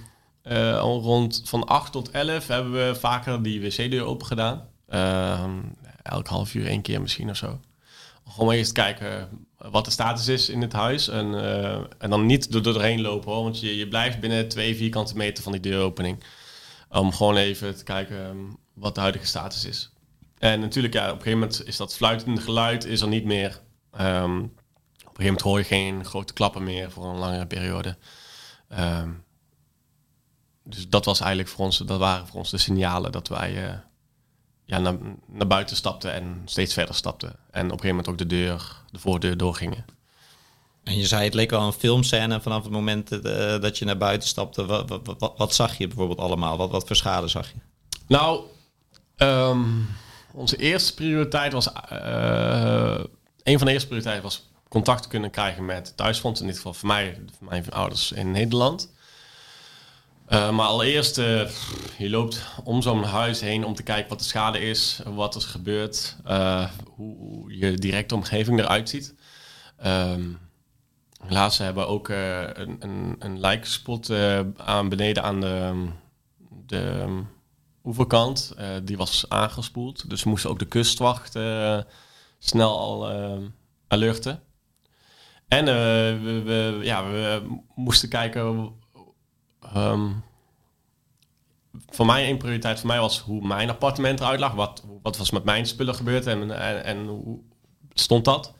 uh, rond van 8 tot 11 hebben we vaker die wc-deur open gedaan. Uh, elk half uur één keer misschien of zo. Gewoon eens kijken wat de status is in het huis. En, uh, en dan niet door doorheen lopen hoor. Want je, je blijft binnen twee vierkante meter van die deuropening. Om gewoon even te kijken um, wat de huidige status is. En natuurlijk, ja, op een gegeven moment is dat fluitende geluid is er niet meer. Um, op een gegeven moment hoor je geen grote klappen meer voor een langere periode. Um, dus dat was eigenlijk voor ons, dat waren voor ons de signalen dat wij uh, ja, naar, naar buiten stapten en steeds verder stapten. En op een gegeven moment ook de deur, de voordeur doorgingen. En je zei, het leek wel een filmscène vanaf het moment uh, dat je naar buiten stapte. Wat, wat, wat, wat, zag je bijvoorbeeld allemaal? Wat, wat voor schade zag je? Nou, um, onze eerste prioriteit was... Uh, een van de eerste prioriteiten was contact kunnen krijgen met thuisfront. In dit geval voor mij, voor mijn ouders in Nederland. Uh, maar allereerst, uh, je loopt om zo'n huis heen om te kijken wat de schade is, wat er gebeurt, uh, hoe, je directe omgeving eruit ziet. Um, hebben we ook een, een, een lijkspot aan beneden aan de, de um, oeverkant. die was aangespoeld, dus moesten ook de kustwacht snel al alerten. En we, ja, we moesten kijken Um, voor mij een prioriteit voor mij was hoe mijn appartement eruit lag. Wat, wat was met mijn spullen gebeurd en, en, en hoe stond dat?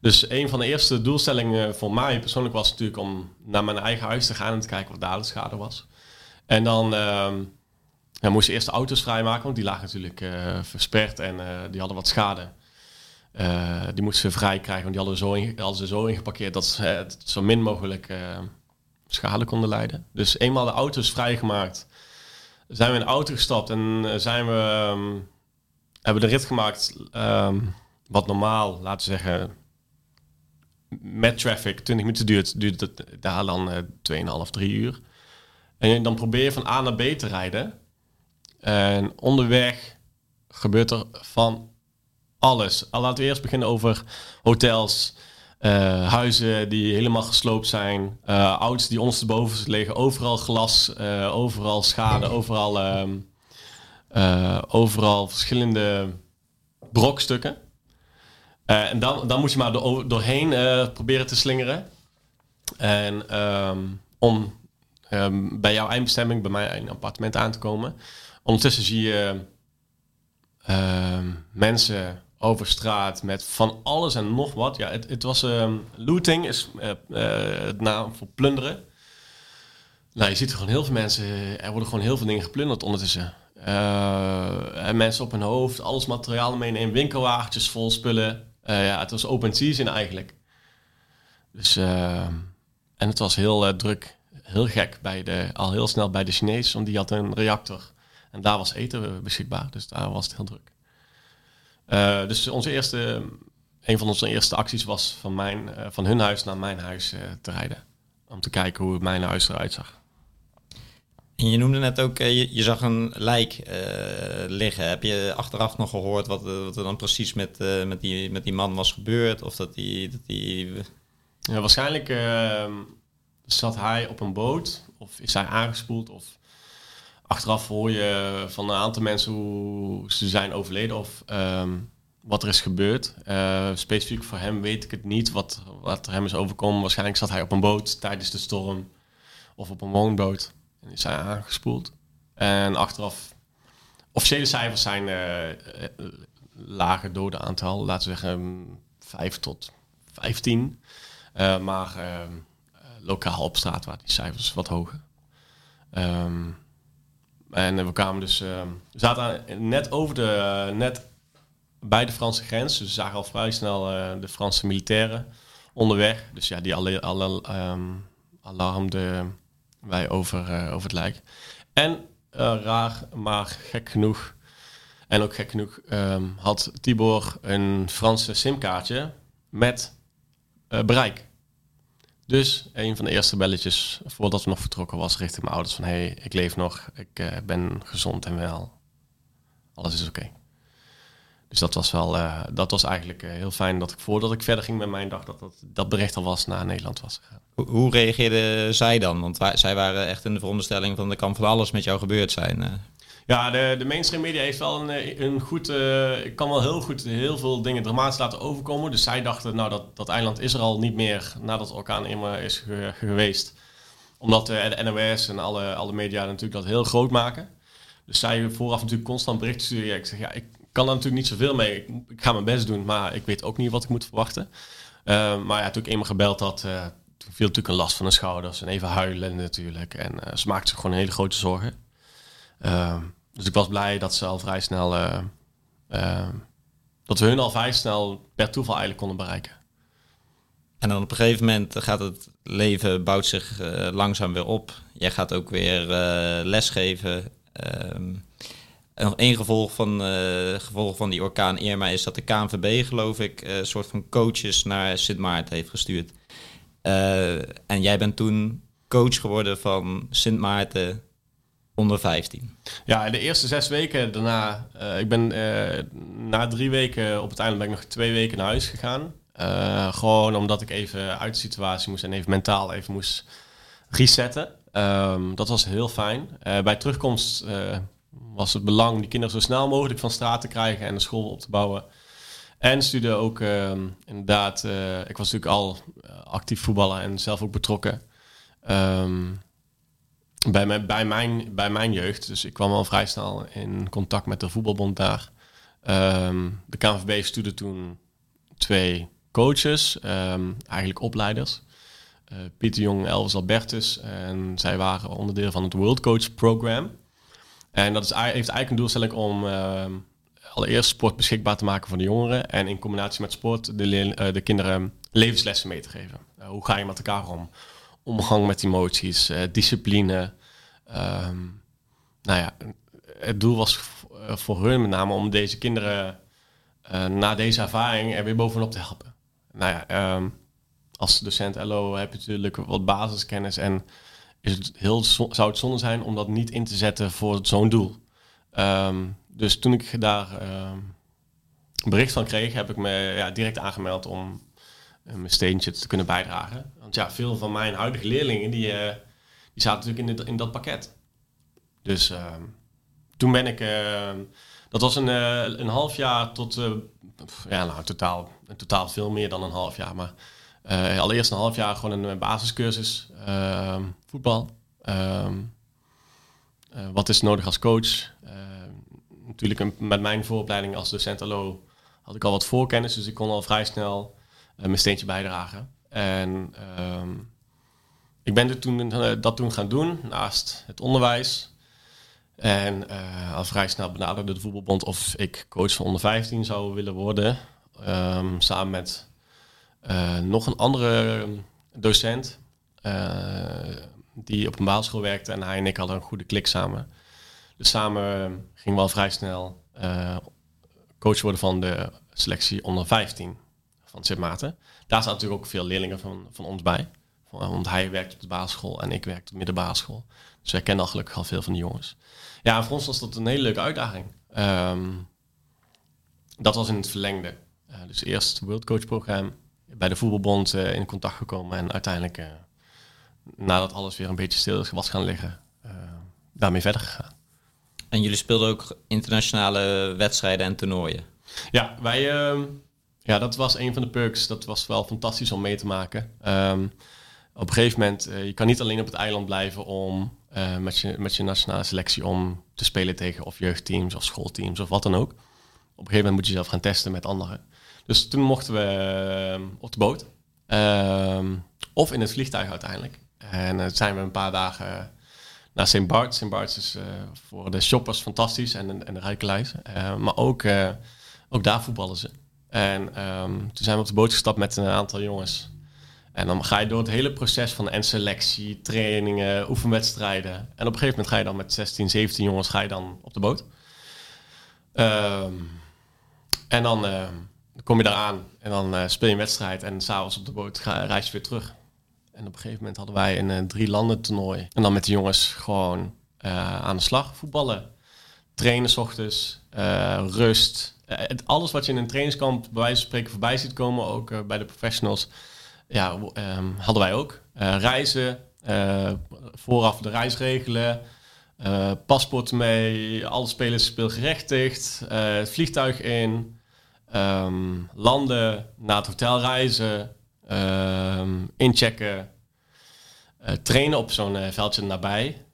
Dus een van de eerste doelstellingen voor mij persoonlijk was natuurlijk om naar mijn eigen huis te gaan en te kijken wat daar de schade was. En dan um, ja, moest je eerst de auto's vrijmaken, want die lagen natuurlijk uh, versperd en uh, die hadden wat schade. Uh, die moesten ze vrij krijgen, want die hadden, zo in, hadden ze zo ingeparkeerd dat ze het zo min mogelijk schade konden leiden. Dus eenmaal de auto's vrijgemaakt, zijn we in de auto gestapt en eh, zijn we, um, hebben de rit gemaakt um, wat normaal, laten we zeggen, met traffic 20 minuten duurt, duurt het daar dan uh, 2,5, 3 uur. En dan probeer je van A naar B te rijden. En onderweg gebeurt er van alles. Al laten we eerst beginnen over hotels, uh, huizen die helemaal gesloopt zijn. Uh, auto's die ondersteboven liggen. Overal glas, uh, overal schade, overal, ehm, overal verschillende brokstukken. en dan, dan moet je maar door, doorheen proberen te slingeren. En um, om um, bij jouw eindbestemming, bij mijn appartement aan te komen. Ondertussen zie je mensen over straat met van alles en nog wat. Ja, het, het was uh, looting is uh, uh, het naam voor plunderen. Nou, je ziet er gewoon heel veel mensen. Er worden gewoon heel veel dingen geplunderd ondertussen. en mensen op hun hoofd, alles materiaal meenemen, winkelwagentjes vol spullen. ja, het was open season eigenlijk. Dus en het was heel druk, heel gek bij de, al heel snel bij de Chinees, want die had een reactor en daar was eten beschikbaar, dus daar was het heel druk. Uh, dus onze eerste, een van onze eerste acties was van, mijn, uh, van hun huis naar mijn huis uh, te rijden. Om te kijken hoe mijn huis eruit zag. En je noemde net ook, je, je, zag een lijk liggen. Heb je achteraf nog gehoord wat, wat er dan precies met, met, die, met die man was gebeurd? Of dat die... Dat die... Ja, waarschijnlijk ehm, zat hij op een boot of is hij aangespoeld of achteraf hoor je van een aantal mensen hoe ze zijn overleden of um, wat er is gebeurd. Uh, specifiek voor hem weet ik het niet wat, wat er hem is overkomen. Waarschijnlijk zat hij op een boot tijdens de storm of op een woonboot en is hij aangespoeld. En achteraf, officiële cijfers zijn uh, lage doden aantal, laten we zeggen 5 tot 15. Uh, maar ehm, lokaal op straat waren die cijfers wat hoger. Um, en we kwamen dus, we zaten net over de, net bij de Franse grens. Dus we zagen al vrij snel uh, de Franse militairen onderweg. Dus ja, die alle, alle um, alarmden wij over, over het lijk. En raar, maar gek genoeg, en ook gek genoeg, um, had Tibor een Franse simkaartje met bereik. Dus een van de eerste belletjes voordat we nog vertrokken was richting mijn ouders van hey, ik leef nog, ik uh, ben gezond en wel. Alles is oké. Dus dat was wel, dat was eigenlijk heel fijn dat ik voordat ik verder ging met mijn dag, dat dat, dat bericht al was naar Nederland was gegaan. Hoe, hoe reageerde zij dan? Want zij waren echt in de veronderstelling van er kan van alles met jou gebeurd zijn. Ja, de, de mainstream media heeft wel een, een goed, uh, kan wel heel goed heel veel dingen dramatisch laten overkomen. Dus zij dachten, nou, dat, dat eiland is er al niet meer nadat orkaan is geweest. Omdat uh, de NOS en alle, alle media natuurlijk dat heel groot maken. Dus zij vooraf natuurlijk constant berichten sturen. ik zeg, ja, ik kan daar natuurlijk niet zoveel mee. Ik, ik, ga mijn best doen, maar ik weet ook niet wat ik moet verwachten. Maar ja, toen ik eenmaal gebeld had, toen viel natuurlijk een last van de schouders. En even huilen natuurlijk. En ze maakte zich gewoon hele grote zorgen. Ehm, dus ik was blij dat ze al vrij snel. Uh, uh, dat we hun al vrij snel per toeval eigenlijk konden bereiken. En dan op een gegeven moment gaat het leven, bouwt zich uh, langzaam weer op. Jij gaat ook weer lesgeven. Ehm, een gevolg van, gevolg van die orkaan Irma is dat de KNVB, geloof ik, een soort van coaches naar Sint Maarten heeft gestuurd. en jij bent toen coach geworden van Sint Maarten onder 15. Ja, de eerste zes weken daarna, uh, ik ben uh, na drie weken op het einde ben ik nog twee weken naar huis gegaan. Uh, gewoon omdat ik even uit de situatie moest en even mentaal even moest resetten. Um, dat was heel fijn. bij terugkomst was het belang die kinderen zo snel mogelijk van straat te krijgen en de school op te bouwen. En stuurde ook ehm, inderdaad, ik was natuurlijk al actief voetballen en zelf ook betrokken. Um, bij, mijn, bij, mijn, bij mijn jeugd. Dus ik kwam al vrij snel in contact met de voetbalbond daar. Ehm, de KNVB stuurde toen twee coaches, um, eigenlijk opleiders. Uh, Pieter Jong en Elvis Albertus. En zij waren onderdeel van het World Coach Program. En dat is, heeft eigenlijk een doelstelling om uh, allereerst sport beschikbaar te maken voor de jongeren. En in combinatie met sport de, uh, de kinderen levenslessen mee te geven. Uh, hoe ga je met elkaar om? Omgang met emoties, uh, discipline. Um, nou ja, het doel was eh, voor hun met name om deze kinderen uh, na deze ervaring er weer bovenop te helpen. Nou ja, um, als docent LO heb je natuurlijk wat basiskennis en is het heel, zou het zonde zijn om dat niet in te zetten voor zo'n doel. Um, dus toen ik daar bericht van kreeg, heb ik me ja, direct aangemeld om mijn steentje te kunnen bijdragen. Want ja, veel van mijn huidige leerlingen die, uh, die zaten natuurlijk in, in dat pakket. Dus uh, toen ben ik, uh, dat was een, uh, een half jaar tot, ja, nou, totaal, totaal veel meer dan een half jaar. Maar allereerst een half jaar gewoon een basiscursus ehm, voetbal. Ehm, wat is nodig als coach? natuurlijk een, met mijn vooropleiding als docent LO had ik al wat voorkennis, dus ik kon al vrij snel mijn steentje bijdragen. En um, ik ben toen, uh, dat toen gaan doen naast het onderwijs. En uh, al vrij snel benaderde de voetbalbond of ik coach van onder 15 zou willen worden. Um, samen met nog een andere docent die op een basisschool werkte. En hij en ik hadden een goede klik samen. Dus samen gingen we al vrij snel coach worden van de selectie onder 15 van Sint Maarten. Daar zaten natuurlijk ook veel leerlingen van, van ons bij. Want hij werkt op de basisschool en ik werk op de middenbasisschool. Dus wij kennen al gelukkig al veel van de jongens. Ja, voor ons was dat een hele leuke uitdaging. Um, dat was in het verlengde. Uh, dus eerst het World Coach programma, bij de voetbalbond uh, in contact gekomen en uiteindelijk, uh, nadat alles weer een beetje stil was gaan liggen, daarmee verder gegaan. En jullie speelden ook internationale wedstrijden en toernooien? Ja, wij ehm, ja, dat was een van de perks. Dat was wel fantastisch om mee te maken. Um, op een gegeven moment, uh, je kan niet alleen op het eiland blijven om uh, met, je, met je nationale selectie om te spelen tegen of jeugdteams of schoolteams of wat dan ook. Op een gegeven moment moet je zelf gaan testen met anderen. Dus toen mochten we uh, op de boot. Ehm, of in het vliegtuig uiteindelijk. En uh, zijn we een paar dagen naar St. Bart. St. Bart is voor de shoppers fantastisch en, en de rijke lijst. maar ook, ook daar voetballen ze. En um, toen zijn we op de boot gestapt met een aantal jongens. En dan ga je door het hele proces van en selectie, trainingen, oefenwedstrijden. En op een gegeven moment ga je dan met 16, 17 jongens ga je dan op de boot. Um, en dan uh, kom je daar aan en dan uh, speel je een wedstrijd. En s'avonds op de boot ga, reis je weer terug. En op een gegeven moment hadden wij een uh, drie landen toernooi. En dan met de jongens gewoon aan de slag voetballen. Trainen s ochtends, rust, het, alles wat je in een trainingskamp bij wijze van spreken voorbij ziet komen, ook bij de professionals, ja, ehm, hadden wij ook. reizen, vooraf de reis regelen, paspoort mee, alle spelers speelgerechtigd, het vliegtuig in, ehm, landen, naar het hotel reizen, ehm, inchecken, trainen op zo'n veldje nabij.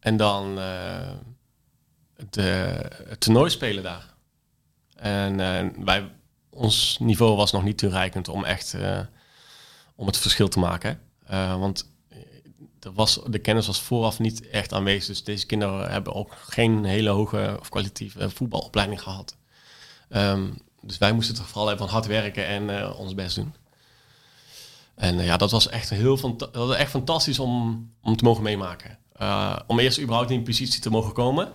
en dan de, het toernooi spelen daar. En uh, wij, ons niveau was nog niet toereikend om echt uh, om het verschil te maken. Want er was, de kennis was vooraf niet echt aanwezig. Dus deze kinderen hebben ook geen hele hoge of kwalitatieve voetbalopleiding gehad. Um, dus wij moesten toch vooral even hard werken en ons best doen. En ja, dat was echt, heel dat was echt fantastisch om, om te mogen meemaken. om eerst überhaupt in positie te mogen komen.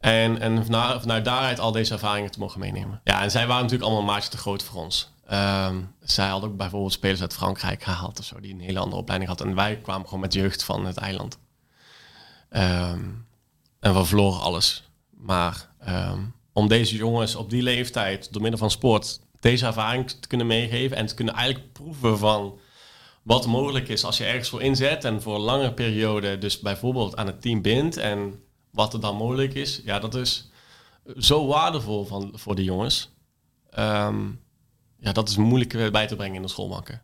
En, en vanuit, daaruit al deze ervaringen te mogen meenemen. Ja, en zij waren natuurlijk allemaal een maatje te groot voor ons. Um, zij hadden ook bijvoorbeeld spelers uit Frankrijk gehaald of zo, die een hele andere opleiding hadden. En wij kwamen gewoon met jeugd van het eiland. Um, en we verloren alles. Maar um, om deze jongens op die leeftijd, door middel van sport, deze ervaring te kunnen meegeven en te kunnen eigenlijk proeven van wat mogelijk is als je ergens voor inzet en voor een lange periode dus bijvoorbeeld aan het team bindt en wat er dan mogelijk is, ja, dat is zo waardevol van, voor de jongens. Um, ja, dat is moeilijk bij te brengen in de schoolmakken.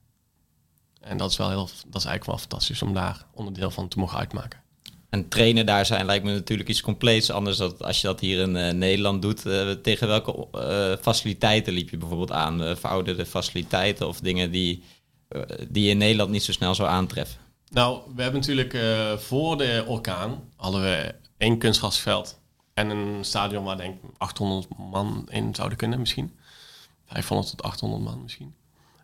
En dat is wel heel, dat is eigenlijk wel fantastisch om daar onderdeel van te mogen uitmaken. En trainen daar zijn lijkt me natuurlijk iets compleets anders dan als je dat hier in uh, Nederland doet. Uh, tegen welke uh, faciliteiten liep je bijvoorbeeld aan? verouderde faciliteiten of dingen die, die je in Nederland niet zo snel zou aantreffen? Nou, we hebben natuurlijk voor de orkaan hadden we één kunstgrasveld en een stadion waar denk ik 800 man in zouden kunnen misschien. 500 tot 800 man misschien.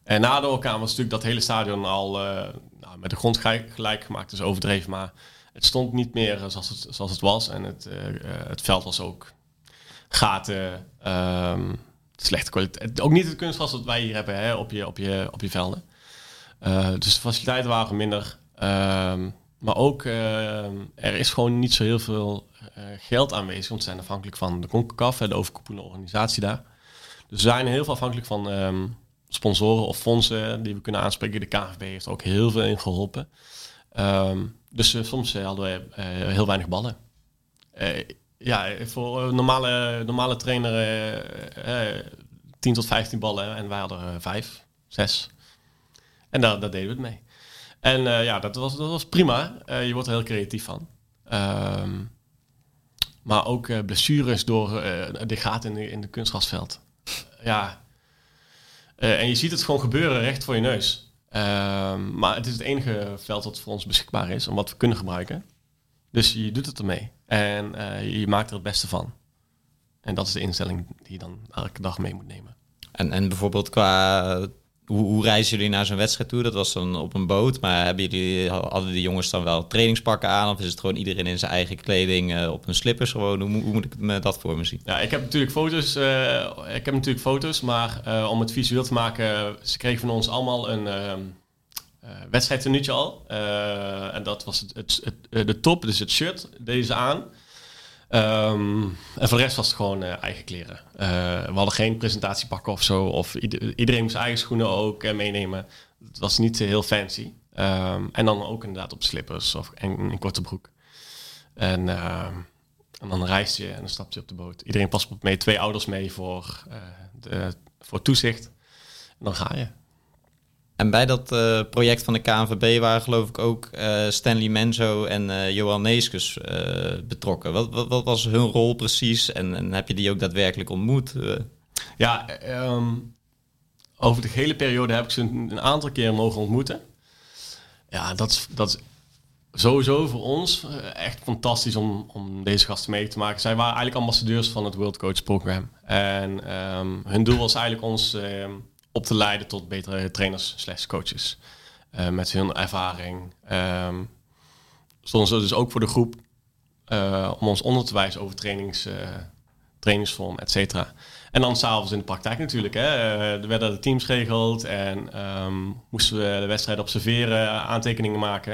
En na de orkaan was natuurlijk dat hele stadion al uh, nou, met de grond gelijk, gemaakt, dus overdreven. Maar het stond niet meer zoals het, zoals het was. En het, uh, het veld was ook gaten, um, slechte kwaliteit. Ook niet het kunstgras dat wij hier hebben hè, op, je, op, je, op je velden. Dus de faciliteiten waren minder. Um, maar ook, uh, er is gewoon niet zo heel veel uh, geld aanwezig. Want we zijn afhankelijk van de CONCACAF, de overkoepelende organisatie daar. Dus we zijn heel veel afhankelijk van um, sponsoren of fondsen die we kunnen aanspreken. De KNVB heeft ook heel veel in geholpen. Um, dus uh, soms hadden we heel weinig ballen. ja, voor een normale, normale trainer 10 tot 15 ballen en wij hadden 5, 6. En daar, daar deden we het mee. En uh, ja, dat was, dat was prima. Uh, je wordt er heel creatief van. Um, maar ook uh, blessures door de gaten in de, in de kunstgrasveld. ja. en je ziet het gewoon gebeuren recht voor je neus. Um, maar het is het enige veld dat voor ons beschikbaar is, om wat we kunnen gebruiken. Dus je doet het ermee. En je maakt er het beste van. En dat is de instelling die je dan elke dag mee moet nemen. En, en bijvoorbeeld qua hoe, reizen jullie naar zo'n wedstrijd toe? Dat was dan op een boot. Maar hebben jullie, hadden die jongens dan wel trainingspakken aan? Of is het gewoon iedereen in zijn eigen kleding uh, op een slippers? Gewoon, hoe, moet ik me dat voor me zien? Ja, ik heb natuurlijk foto's. Uh, ik heb natuurlijk foto's, maar uh, om het visueel te maken, ze kregen van ons allemaal een wedstrijdtenuutje al. en dat was het, het, het, de top, dus het shirt, deze aan. Um, en voor de rest was het gewoon uh, eigen kleren. Uh, we hadden geen presentatiepakken of zo. Of iedereen moest eigen schoenen ook uh, meenemen. Het was niet heel fancy. Um, en dan ook inderdaad op slippers of en een korte broek. En, en dan reis je en dan stap je op de boot. Iedereen past mee. Twee ouders mee voor, de, voor toezicht. En dan ga je. En bij dat uh, project van de KNVB waren geloof ik ook uh, Stanley Menzo en uh, Johan Neeskes betrokken. Wat, wat, was hun rol precies en, en, heb je die ook daadwerkelijk ontmoet? Ja, um, over de hele periode heb ik ze een, aantal keer mogen ontmoeten. Ja, dat is, dat is sowieso voor ons echt fantastisch om, om deze gasten mee te maken. Zij waren eigenlijk ambassadeurs van het World Coach Program. En um, hun doel was eigenlijk ons... Um, op te leiden tot betere trainers slash coaches. Uh, met hun ervaring. Um, stonden ze dus ook voor de groep uh, om ons onder te wijzen over trainings, uh, trainingsvorm, et cetera. En dan s'avonds in de praktijk natuurlijk. Hè. er werden de teams geregeld en um, moesten we de wedstrijd observeren, aantekeningen maken.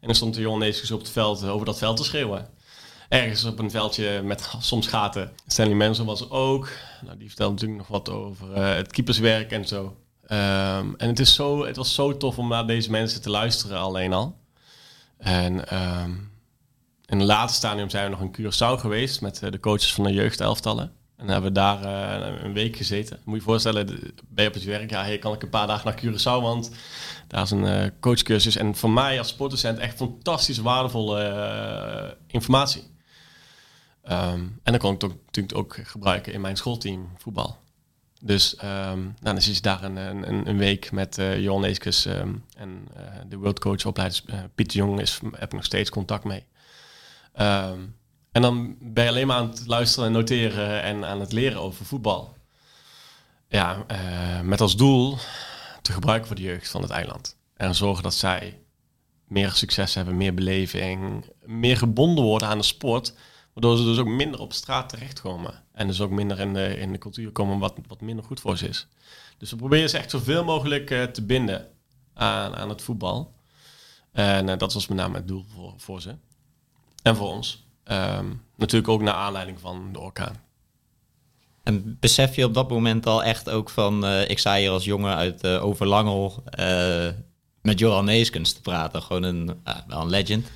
En dan stond de Jon Neeskens op het veld over dat veld te schreeuwen. Ergens op een veldje met soms gaten. Stanley Manson was er ook. Nou, die vertelde natuurlijk nog wat over eh, het keeperswerk en zo. Ehm, en het, is zo, het was zo tof om naar deze mensen te luisteren alleen al. En ehm, in het laatste stadium zijn we nog in Curaçao geweest met de coaches van de jeugdelftallen. En hebben we daar uh, een week gezeten. Moet je je voorstellen, ben je op het werk, ja, hey, kan ik een paar dagen naar Curaçao, want daar is een coachcursus. En voor mij als sportdocent echt fantastisch waardevolle informatie. Um, en dan kon ik het natuurlijk ook gebruiken in mijn schoolteam voetbal. Dus um, nou, dan zit je daar een, een, een week met uh, Johan Eeskes um, en de worldcoach opleiders Pieter Jong is, heb ik nog steeds contact mee. En dan ben je alleen maar aan het luisteren en noteren en aan het leren over voetbal. Ja, uh, met als doel te gebruiken voor de jeugd van het eiland. En zorgen dat zij meer succes hebben, meer beleving, meer gebonden worden aan de sport. Waardoor ze dus ook minder op straat terechtkomen. En dus ook minder in de, in de cultuur komen wat, wat minder goed voor ze is. Dus we proberen ze echt zoveel mogelijk uh, te binden aan, aan het voetbal. En uh, dat was met name het doel voor, ze. En voor ons. Um, natuurlijk ook naar aanleiding van de orkaan. En besef je op dat moment al echt ook van... Uh, ik sta hier als jongen uit Overlangel met Joran Neeskens te praten. Gewoon een, een legend.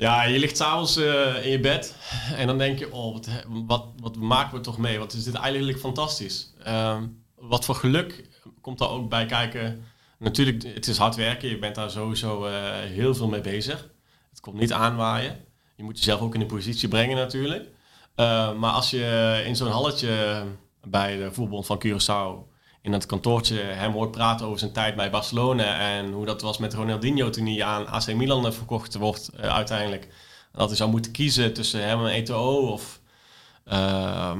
Ja, je ligt s'avonds in je bed en dan denk je... oh, wat, wat, maken we toch mee? Wat is dit eigenlijk fantastisch. Um, wat voor geluk komt daar ook bij kijken. Natuurlijk, het is hard werken. Je bent daar sowieso heel veel mee bezig. Het komt niet aanwaaien. Je moet jezelf ook in de positie brengen natuurlijk. Uh, maar als je in zo'n halletje bij de voetbal van Curaçao in het kantoortje hem hoort praten over zijn tijd bij Barcelona en hoe dat was met Ronaldinho toen hij aan AC Milan verkocht wordt uh, uiteindelijk. Dat hij zou moeten kiezen tussen hem en Eto'o of... Uh,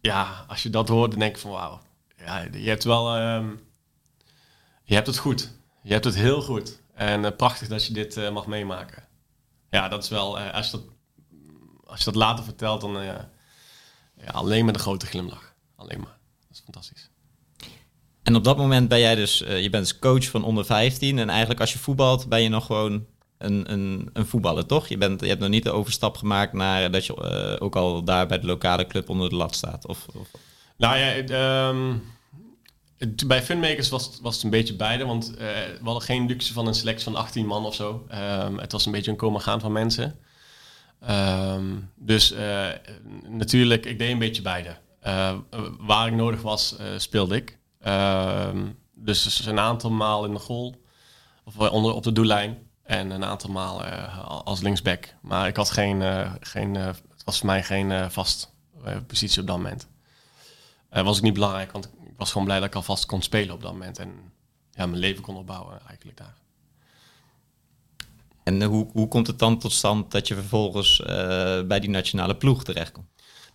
ja, als je dat hoort, dan denk ik van wauw. Ja, je hebt wel... Um, je hebt het goed. Je hebt het heel goed. En uh, prachtig dat je dit mag meemaken ja, dat is wel, als, je dat, als je dat later vertelt, dan ja, alleen met een grote glimlach. Alleen maar. Dat is fantastisch. En op dat moment ben jij dus, uh, je bent dus coach van onder 15. En eigenlijk als je voetbalt, ben je nog gewoon een, een, een voetballer, toch? Je, bent, je hebt nog niet de overstap gemaakt naar dat je ook al daar bij de lokale club onder de lat staat. Of, of... Nou ja, um, bij Funmakers was, was het een beetje beide, want uh, we hadden geen luxe van een selectie van 18 man of zo. Um, het was een beetje een komen gaan van mensen. Um, dus natuurlijk, ik deed een beetje beide. Waar ik nodig was, speelde ik. Um, dus een aantal maal in de goal, of onder, op de doellijn. En een aantal maal als linksback. Maar ik had geen, geen het was voor mij geen vast positie op dat moment. was ik niet belangrijk, want was gewoon blij dat ik alvast kon spelen op dat moment. En ja, mijn leven kon opbouwen eigenlijk daar. En hoe, hoe komt het dan tot stand dat je vervolgens bij die nationale ploeg terechtkomt?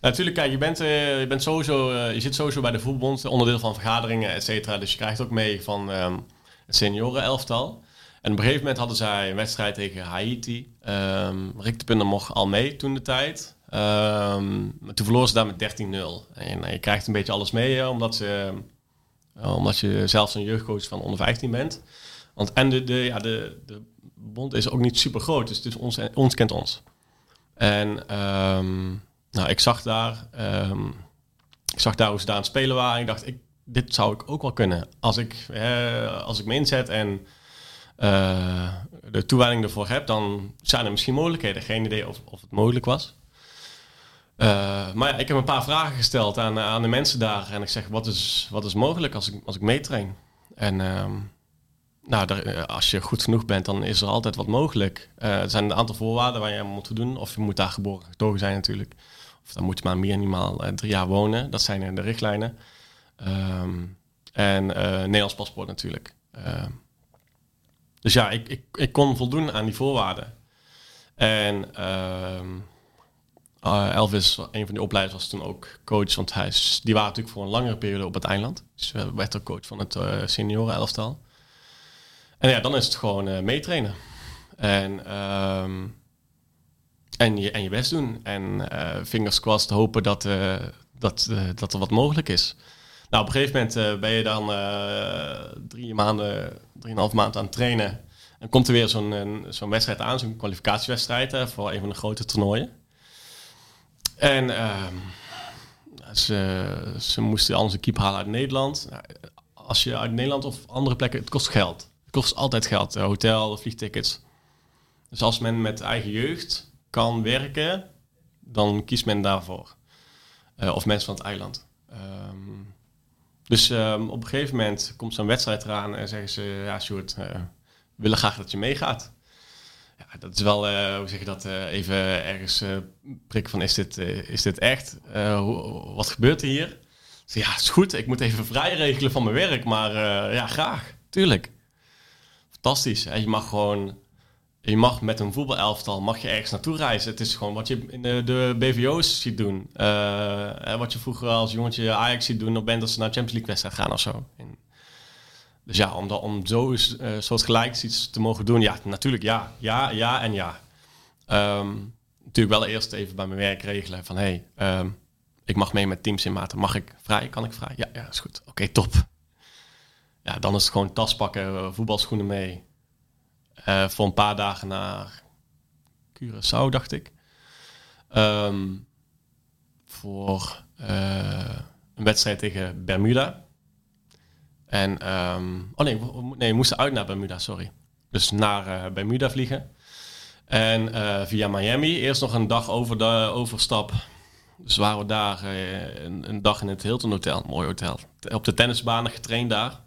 Natuurlijk, kijk, je bent, uh, je bent sowieso, uh, je zit sowieso bij de voetbond, onderdeel van vergaderingen, et cetera. Dus je krijgt ook mee van um, het seniorenelftal. En op een gegeven moment hadden zij een wedstrijd tegen Haiti. Um, Rick de mocht al mee toen de tijd. Um, toen verloren ze daar met 13-0. En uh, je krijgt een beetje alles mee, omdat, ze, omdat je zelfs een jeugdcoach van onder 15 bent. Want en de, de, ja, de, de bond is ook niet super groot, dus is ons, ons kent ons. En um, nou, ik zag daar, um, ik zag daar hoe ze daar aan het spelen waren. En ik dacht, ik, dit zou ik ook wel kunnen. Als ik, als ik me inzet en de toewijding ervoor heb, dan zijn er misschien mogelijkheden. Geen idee of, of het mogelijk was. Uh, maar ja, ik heb een paar vragen gesteld aan, aan de mensen daar. En ik zeg, wat is, wat is mogelijk als ik, als ik meetrain? En uh, nou, daar, eh, als je goed genoeg bent, dan is er altijd wat mogelijk. Er zijn een aantal voorwaarden waar je moet doen. Of je moet daar geboren getogen zijn natuurlijk. Of dan moet je maar minimaal drie jaar wonen. Dat zijn de richtlijnen. Um, en Nederlands paspoort natuurlijk. Ehm, dus ja, ik, ik, ik kon voldoen aan die voorwaarden. En... Ehm, uh, Elvis, een van die opleiders, was toen ook coach. Want hij is, die waren natuurlijk voor een langere periode op het eiland. Dus we werd ook coach van het senioren elftal. En ja, dan is het gewoon meetrainen. En, en, je, en je best doen. En fingers crossed hopen dat, dat, dat er wat mogelijk is. Nou, op een gegeven moment ben je dan drie maanden, drieënhalf maand aan het trainen. En komt er weer zo'n zo'n wedstrijd aan, zo'n kwalificatiewedstrijd voor een van de grote toernooien. En ehm, ze, ze moesten anders een keep halen uit Nederland. Als je uit Nederland of andere plekken, het kost geld. Het kost altijd geld. Hotel, vliegtickets. Dus als men met eigen jeugd kan werken, dan kiest men daarvoor. Uh, of mensen van het eiland. Um, dus um, op een gegeven moment komt zo'n wedstrijd eraan en zeggen ze: Ja, Sjoerd, uh, we willen graag dat je meegaat. Ja, dat is wel, uh, hoe zeg je dat, even ergens prikken van: is dit, is dit echt? Wat gebeurt er hier? Zeg, ja, is goed, ik moet even vrij regelen van mijn werk, maar ja, graag, tuurlijk. Fantastisch. Je mag gewoon je mag met een voetbalelftal mag je ergens naartoe reizen. Het is gewoon wat je in de, de BVO's ziet doen. Uh, wat je vroeger als jongetje Ajax ziet doen op bent als ze naar Champions League wedstrijd gaan of zo. Dus ja, om, om zo uh, soort gelijk iets te mogen doen, ja, natuurlijk ja. Ja, ja en ja. Um, natuurlijk wel eerst even bij mijn werk regelen van hey, um, ik mag mee met teams in maten. Mag ik vrij? Kan ik vrij? Ja, ja is goed. Oké, top. Ja, dan is het gewoon tas pakken, voetbalschoenen mee. Uh, voor een paar dagen naar Curaçao, dacht ik. Um, voor uh, een wedstrijd tegen Bermuda. En, um, oh nee, nee, we moesten uit naar Bermuda, sorry. Dus naar uh, Bermuda vliegen. En via Miami eerst nog een dag over de overstap. Dus waren we daar een, een, dag in het Hilton Hotel, mooi hotel. Op de tennisbanen getraind daar.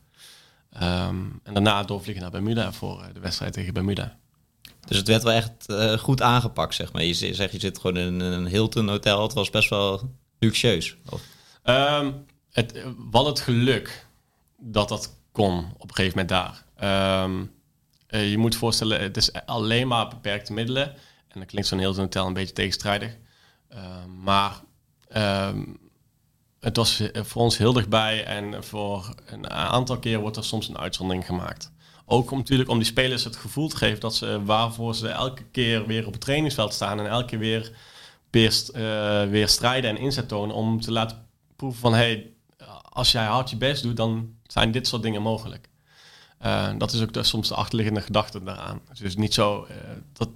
Um, en daarna doorvliegen naar Bermuda voor eh, de wedstrijd tegen Bermuda. Dus het werd wel echt uh, goed aangepakt, zeg maar. Je zegt, je zit gewoon in een Hilton hotel. Het was best wel luxueus. Um, het, wat het geluk dat dat kon op een gegeven moment daar. Um, uh, je moet voorstellen, het is alleen maar beperkte middelen. En dan klinkt zo'n Hilton hotel een beetje tegenstrijdig. maar het was eh, voor ons heel dichtbij en voor een aantal keer wordt er soms een uitzondering gemaakt. Ook om, natuurlijk om die spelers het gevoel te geven dat ze waarvoor ze elke keer weer op het trainingsveld staan en elke keer weer, weer, uh, weer strijden en inzet tonen om te laten proeven van hey, als jij hard je best doet, dan zijn dit soort dingen mogelijk. Uh, dat is ook de, soms de achterliggende gedachte daaraan. Dus niet zo, dat,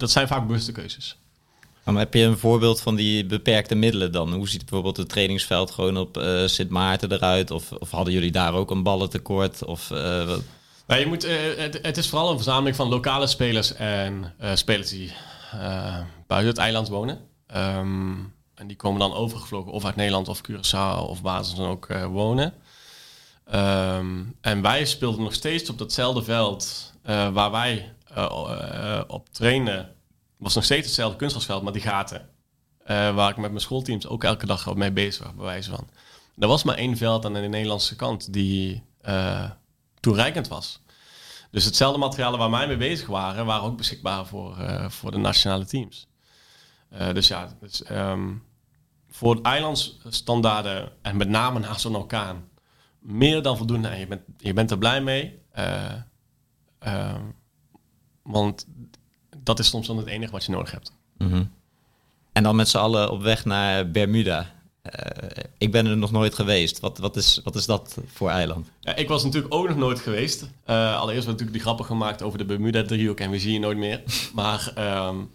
dat zijn vaak bewuste keuzes. Maar heb je een voorbeeld van die beperkte middelen dan? Hoe ziet bijvoorbeeld het trainingsveld gewoon op uh, Sint Maarten eruit? Of, of, hadden jullie daar ook een ballentekort? Of, uh, nou, je moet, uh, het, het, is vooral een verzameling van lokale spelers en spelers die buiten het eiland wonen. Um, en die komen dan overgevlogen of uit Nederland of Curaçao of ze dan ook wonen. Um, en wij speelden nog steeds op datzelfde veld waar wij op trainen was nog steeds hetzelfde kunstgrasveld, maar die gaten. Uh, waar ik met mijn schoolteams ook elke dag mee bezig was, bij wijze van. Er was maar één veld aan de Nederlandse kant die uh, toereikend was. Dus hetzelfde materialen waar wij mee bezig waren, waren ook beschikbaar voor, uh, voor de nationale teams. dus ja, dus, um, voor eilandsstandaarden en met name na zo'n orkaan, meer dan voldoende. En je bent, je bent er blij mee. want dat is soms dan het enige wat je nodig hebt. Mhm. En dan met z'n allen op weg naar Bermuda. Uh, ik ben er nog nooit geweest. Wat, wat, is, wat is dat voor eiland? Ja, ik was natuurlijk ook nog nooit geweest. Uh, allereerst we natuurlijk die grappen gemaakt over de Bermuda-driehoek en we zien je nooit meer. maar um,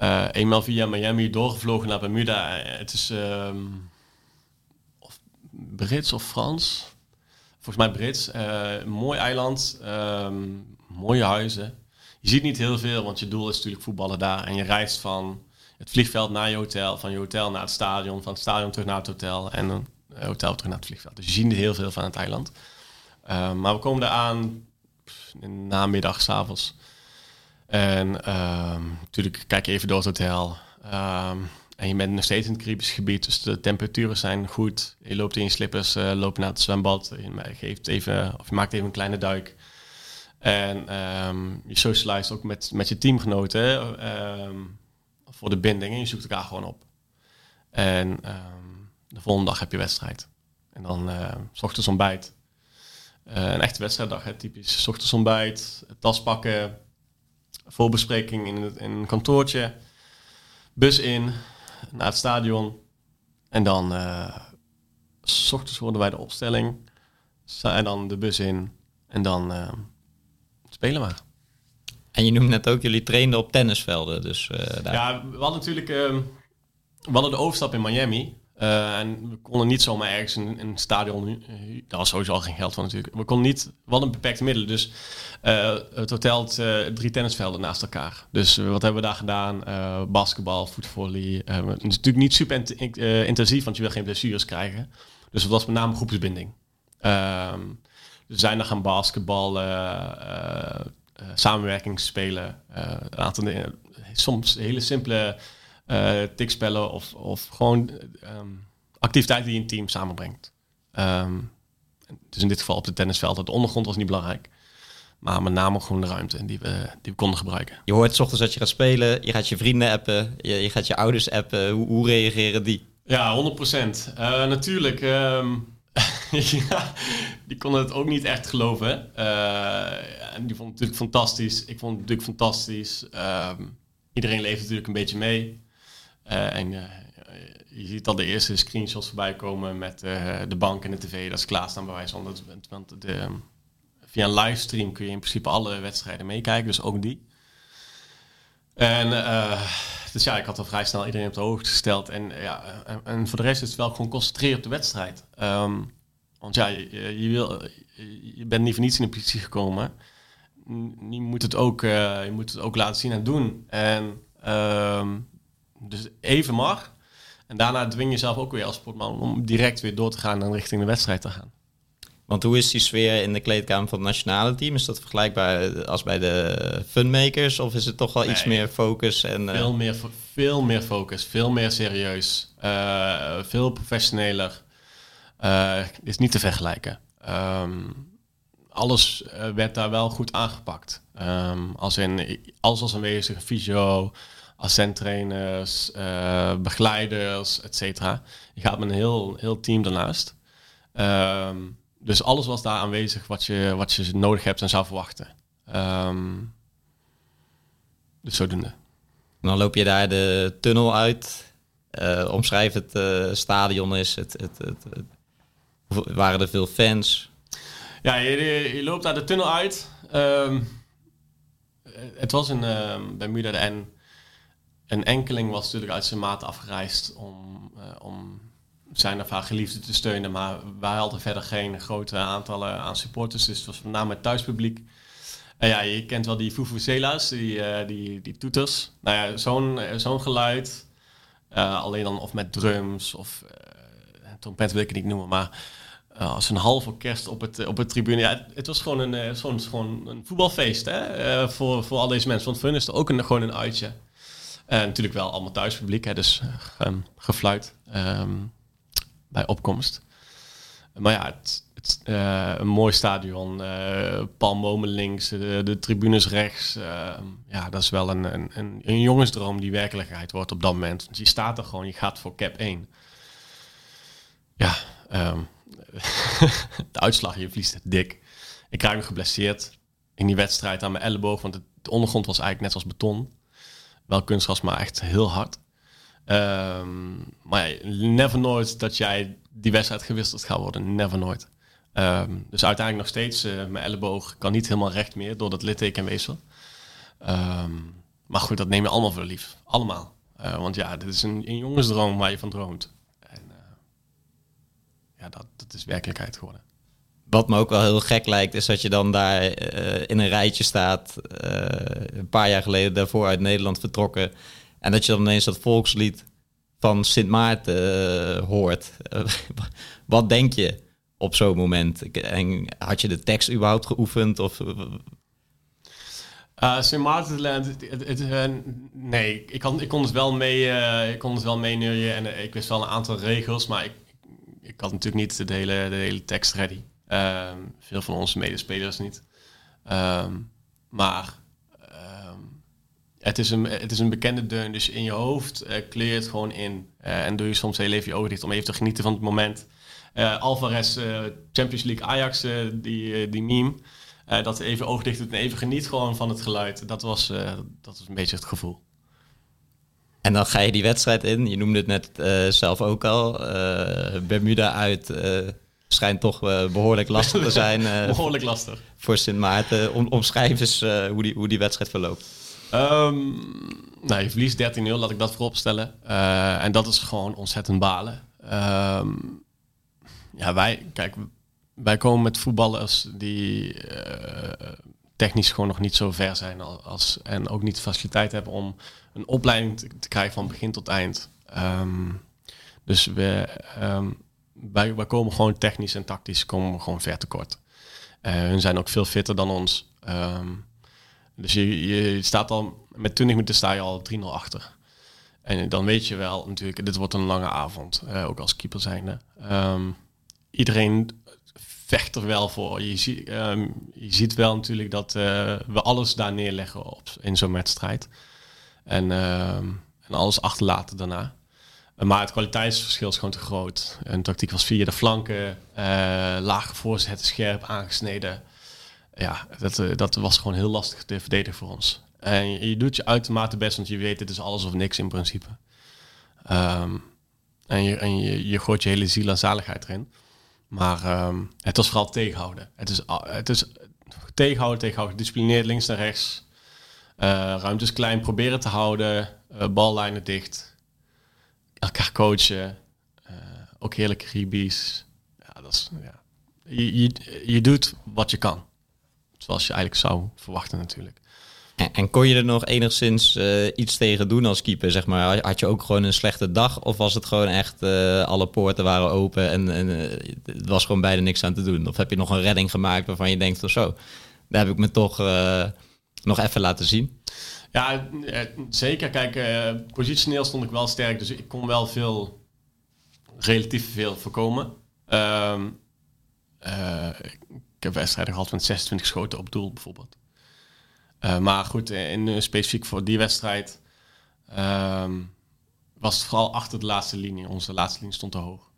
uh, eenmaal via Miami doorgevlogen naar Bermuda. Het is um, of Brits of Frans. Volgens mij Brits. mooi eiland. Um, mooie huizen je ziet niet heel veel, want je doel is natuurlijk voetballen daar. En je reist van het vliegveld naar je hotel, van je hotel naar het stadion, van het stadion terug naar het hotel en een hotel terug naar het vliegveld. Dus je ziet niet heel veel van het eiland. Uh, maar we komen daar aan in de namiddag, s'avonds. En uh, natuurlijk kijk je even door het hotel. Uh, en je bent nog steeds in het Caribisch gebied, dus de temperaturen zijn goed. Je loopt in je slippers, uh, loopt naar het zwembad. Je, geeft even, of je maakt even een kleine duik. En um, je socialiseert ook met, met je teamgenoten um, voor de binding. En je zoekt elkaar gewoon op. En um, de volgende dag heb je wedstrijd. En dan uh, s ochtends ontbijt. Uh, een echte wedstrijddag, hè, typisch. S ochtends ontbijt, tas pakken, voorbespreking in, het, in een kantoortje. Bus in, naar het stadion. En dan uh, s ochtends worden wij de opstelling. En dan de bus in. En dan spelen maar. En je noemt net ook, jullie trainden op tennisvelden. Dus, uh, daar... Ja, we hadden natuurlijk... Uh, we hadden de overstap in Miami. Uh, en we konden niet zomaar ergens een, een stadion. Uh, daar was sowieso al geen geld van natuurlijk. We konden niet. We hadden een beperkte middelen. Dus uh, het hotel had drie tennisvelden naast elkaar. Dus wat hebben we daar gedaan? basketbal, voetvolley. het is natuurlijk niet super in, intensief, want je wil geen blessures krijgen. Dus het was met name groepsbinding. Ehm, zijn dan gaan basketballen, samenwerking spelen. een aantal soms hele simpele tikspellen of, of gewoon um, activiteiten die een team samenbrengt. Um, dus in dit geval op het tennisveld. Het ondergrond was niet belangrijk. Maar met name gewoon de ruimte die we, die we konden gebruiken. Je hoort s ochtends dat je gaat spelen, je gaat je vrienden appen, je, je gaat je ouders appen. Hoe, hoe reageren die? Ja, 100%. Uh, eh, natuurlijk, um, ja, die konden het ook niet echt geloven. Uh, en die vond het natuurlijk fantastisch. Ik vond het natuurlijk fantastisch. iedereen leeft natuurlijk een beetje mee. Uh, en uh, je ziet al de eerste screenshots voorbij komen met de bank en de tv. Dat is klaarstaan bij wijze van. Want de, via een livestream kun je in principe alle wedstrijden meekijken, dus ook die. En dus ja, ik had al vrij snel iedereen op de hoogte gesteld. En, ja, en, voor de rest is het wel gewoon concentreren op de wedstrijd. Um, want ja, je, wil, je bent niet voor niets in de positie gekomen. Je moet het ook, je moet het ook laten zien en doen. En um, dus even mag. En daarna dwing je jezelf ook weer als sportman om direct weer door te gaan en richting de wedstrijd te gaan. Want hoe is die sfeer in de kleedkamer van het nationale team? Is dat vergelijkbaar als bij de funmakers? Of is het toch wel iets meer focus? En, veel, uh... meer, veel meer focus, veel meer serieus, uh, veel professioneler. Uh, is niet te vergelijken. Um, alles werd daar wel goed aangepakt. Um, als in alles was aanwezig, fysio, assistenttrainers, begeleiders, et cetera. Je gaat met een heel, heel team daarnaast. Um, dus alles was daar aanwezig wat je, wat je nodig hebt en zou verwachten. Um, dus zodoende. dan loop je daar de tunnel uit. Uh, omschrijf het uh, stadion is. Het, het, het, het, waren er veel fans? Ja, je, je, loopt daar de tunnel uit. Um, het was in, uh, bij Muda de N een enkeling was natuurlijk uit zijn maat afgereisd om, uh, om zijn of haar geliefde te steunen. Maar wij hadden verder geen grote aantallen aan supporters. Dus het was met name het thuispubliek. En ja, je kent wel die Fufuzela's, die, uh, die, die toeters. Nou ja, zo'n zo'n geluid. Uh, alleen dan of met drums of trompet wil ik het niet noemen. Maar als een half orkest op het, op het tribune. Ja, het, was gewoon een, zo'n, gewoon een voetbalfeest hè, voor, voor al deze mensen. Want voor is het ook een, gewoon een uitje. Uh, natuurlijk wel allemaal thuispubliek, hè, dus gefluit um, bij opkomst. Maar ja, het, het uh, een mooi stadion, uh, palmbomen links, de, tribunes rechts. Ehm, ja, dat is wel een, een, een, een, jongensdroom die werkelijkheid wordt op dat moment. Want je staat er gewoon, je gaat voor cap 1. Ja, de uitslag, je verliest dik. Ik krijg me geblesseerd in die wedstrijd aan mijn elleboog, want de ondergrond was eigenlijk net als beton. Wel kunstgras, maar echt heel hard. Um, maar ja, never nooit dat jij die wedstrijd gewisseld gaat worden. Never nooit. Um, dus uiteindelijk nog steeds, uh, mijn elleboog kan niet helemaal recht meer door dat littekenweefsel. Um, maar goed, dat neem je allemaal voor lief. Allemaal. Uh, want ja, dit is een, een jongensdroom waar je van droomt. En uh, ja, dat, dat is werkelijkheid geworden. Wat me ook wel heel gek lijkt, is dat je dan daar in een rijtje staat. Een paar jaar geleden daarvoor uit Nederland vertrokken. En dat je dan ineens dat volkslied van Sint Maarten uh, hoort. wat denk je op zo'n moment? En had je de tekst überhaupt geoefend? Of... Uh, Sint Maartenland, nee, ik, kan, ik kon het wel mee, ik kon het wel meeneuren en ik wist wel een aantal regels, maar ik, ik had natuurlijk niet de hele, de hele tekst ready. Ehm, veel van onze medespelers niet. Ehm, maar het, is een, het is een bekende deun, dus in je hoofd uh, kleer het gewoon in. Uh, en doe je soms heel even je ogen dicht om even te genieten van het moment. Uh, Alvarez, Champions League Ajax, die, die meme. dat even ogen dicht doet en even geniet gewoon van het geluid. Dat was, dat was een beetje het gevoel. En dan ga je die wedstrijd in. Je noemde het net zelf ook al. Bermuda uit schijnt toch uh, behoorlijk lastig te zijn. Uh, behoorlijk lastig. Voor Sint Maarten. Om, omschrijf eens uh, hoe, die, hoe die wedstrijd verloopt. Ehm, nou, je verliest 13-0, laat ik dat voorop stellen. Eh, en dat is gewoon ontzettend balen. Ehm, ja, wij, kijk, wij komen met voetballers die eh, technisch gewoon nog niet zo ver zijn als, en ook niet de faciliteit hebben om een opleiding te, krijgen van begin tot eind. Ehm, dus we, wij, wij komen gewoon technisch en tactisch komen we gewoon ver tekort. Uh, hun zijn ook veel fitter dan ons. Dus je, je staat al met 20 minuten sta je al 3-0 achter. En dan weet je wel natuurlijk, dit wordt een lange avond, uh, ook als keeper zijnde. Um, iedereen vecht er wel voor. Je, zie, um, je ziet wel natuurlijk dat uh, we alles daar neerleggen op, in zo'n wedstrijd. En, um, en alles achterlaten daarna. Maar het kwaliteitsverschil is gewoon te groot. Een tactiek was via de flanken, uh, lage voorzetten, scherp aangesneden ja, dat, eh, dat was gewoon heel lastig te verdedigen voor ons. En je, doet je uitermate best, want je weet het is alles of niks in principe. Um, en je, en je, je gooit je hele ziel en zaligheid erin. Maar um, het was vooral tegenhouden. Het is, het is tegenhouden, tegenhouden, gedisciplineerd links naar rechts. Uh, ruimtes klein proberen te houden. Uh, ballijnen dicht. Elkaar coachen. Ook heerlijke ribies. Ja, dat is, ja. Je, je, je doet wat je kan. Zoals je eigenlijk zou verwachten natuurlijk. En, en kon je er nog enigszins uh, iets tegen doen als keeper? Zeg maar? Had je ook gewoon een slechte dag? Of was het gewoon echt, uh, alle poorten waren open en, en uh, het was gewoon bijna niks aan te doen? Of heb je nog een redding gemaakt waarvan je denkt of zo? Daar heb ik me toch nog even laten zien. Ja, zeker. Kijk, positioneel stond ik wel sterk, dus ik kon wel veel, relatief veel voorkomen. Ehm, ik heb wedstrijden gehad met 26 schoten op doel bijvoorbeeld. Uh, maar goed, in, uh, specifiek voor die wedstrijd um, was het vooral achter de laatste linie. Onze laatste linie stond te hoog.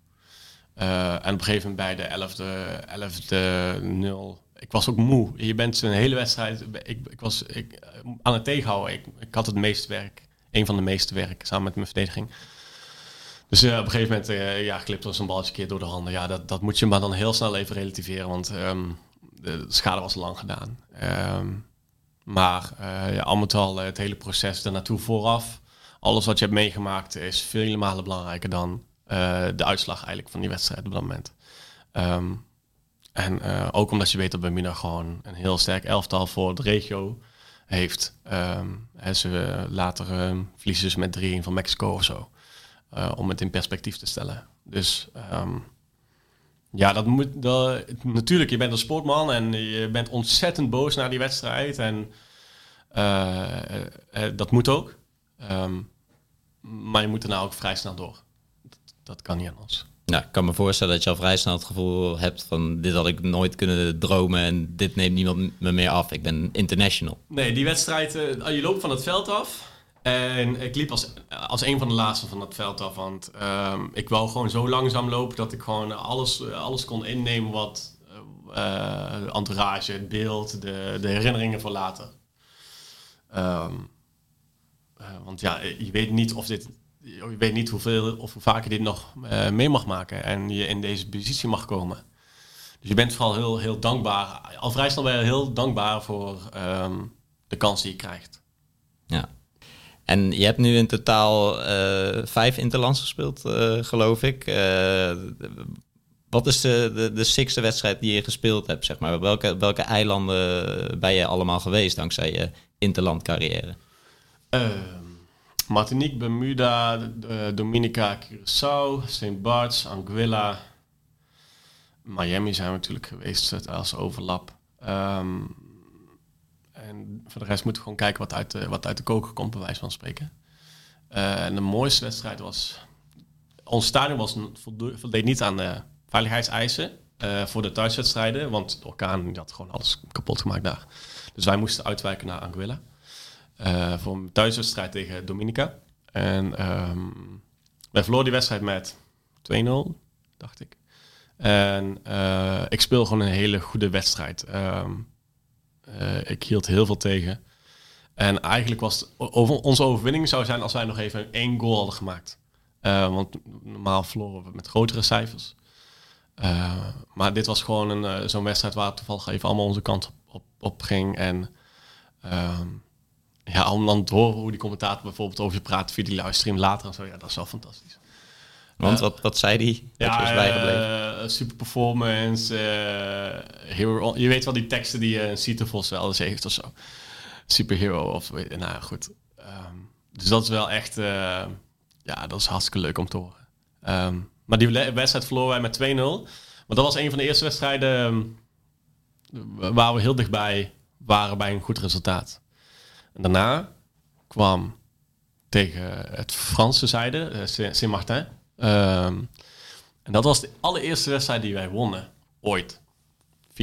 En op een gegeven moment bij de 11e, 11e 0. Ik was ook moe. Je bent een hele wedstrijd. Ik, ik was ik, aan het tegenhouden. Ik, ik had het meeste werk. Een van de meeste werk samen met mijn verdediging. Dus uh, op een gegeven moment uh, ja, glipt er een balletje keer door de handen. Ja, dat, dat moet je maar dan heel snel even relativeren, want um, de schade was lang gedaan. Um, maar uh, ja, al al het hele proces naartoe vooraf, alles wat je hebt meegemaakt is vele malen belangrijker dan de uitslag eigenlijk van die wedstrijd op dat moment. Um, en ook omdat je weet dat Bamina gewoon een heel sterk elftal voor de regio heeft. Ze later verliezen dus met 3-1 van Mexico of zo. Uh, om het in perspectief te stellen. Dus um, ja, dat moet. Dat, natuurlijk, je bent een sportman en je bent ontzettend boos naar die wedstrijd. En uh, uh, dat moet ook. Um, maar je moet er nou ook vrij snel door. Dat, dat kan niet anders. Nou, ik kan me voorstellen dat je al vrij snel het gevoel hebt van dit had ik nooit kunnen dromen en dit neemt niemand me meer af. Ik ben international. Nee, die wedstrijd, je loopt van het veld af. En ik liep als, als een van de laatste van dat veld af. Want um, ik wou gewoon zo langzaam lopen dat ik gewoon alles, alles kon innemen wat uh, entourage, het beeld, de, de herinneringen voor later. Um, uh, want ja, je weet niet of dit. Je weet niet hoeveel of hoe vaak je dit nog uh, mee mag maken en je in deze positie mag komen. Dus je bent vooral heel, heel dankbaar. Al vrij snel ben je heel dankbaar voor um, de kans die je krijgt. Ja, en je hebt nu in totaal uh, vijf interlands gespeeld, uh, geloof ik. Uh, wat is de, de, de sixte wedstrijd die je gespeeld hebt? Zeg maar? welke, welke eilanden ben je allemaal geweest dankzij je interlandcarrière? Martinique, Bermuda, Dominica, Curaçao, St. Barts, Anguilla. Miami zijn we natuurlijk geweest als overlap. En voor de rest moeten we gewoon kijken wat uit de, wat uit de koker komt, bij wijze van spreken. Uh, en de mooiste wedstrijd was... Ons stadion was, voldeed niet aan de veiligheidseisen uh, voor de thuiswedstrijden. Want de orkaan had gewoon alles kapot gemaakt daar. Dus wij moesten uitwijken naar Anguilla. Voor een thuiswedstrijd tegen Dominica. En um, wij verloren die wedstrijd met 2-0, dacht ik. En ik speel gewoon een hele goede wedstrijd. Um, uh, ik hield heel veel tegen. En eigenlijk was het, over, onze overwinning zou zijn als wij nog even één goal hadden gemaakt. Uh, want normaal verloren we met grotere cijfers. Uh, maar dit was gewoon een, zo'n wedstrijd waar toevallig even allemaal onze kant op, op, op ging. En ehm, ja, om dan te horen hoe die commentator bijvoorbeeld over je praat via die livestream later en zo. Ja, dat is wel fantastisch. Want wat, wat zei die? Ja, is bijgebleven? eh, super performance. eh, hero, je weet wel die teksten die uh, Sieter Vos wel eens heeft of zo. Superhero of nou goed. Ehm, dus dat is wel echt, eh, ja, dat is hartstikke leuk om te horen. Ehm, maar die wedstrijd verloren wij met 2-0. Maar dat was een van de eerste wedstrijden ehm, waar we heel dichtbij waren bij een goed resultaat. En daarna kwam tegen het Franse zijde, eh, Saint- Saint-Martin. Ehm, en dat was de allereerste wedstrijd die wij wonnen. Ooit. 4-3.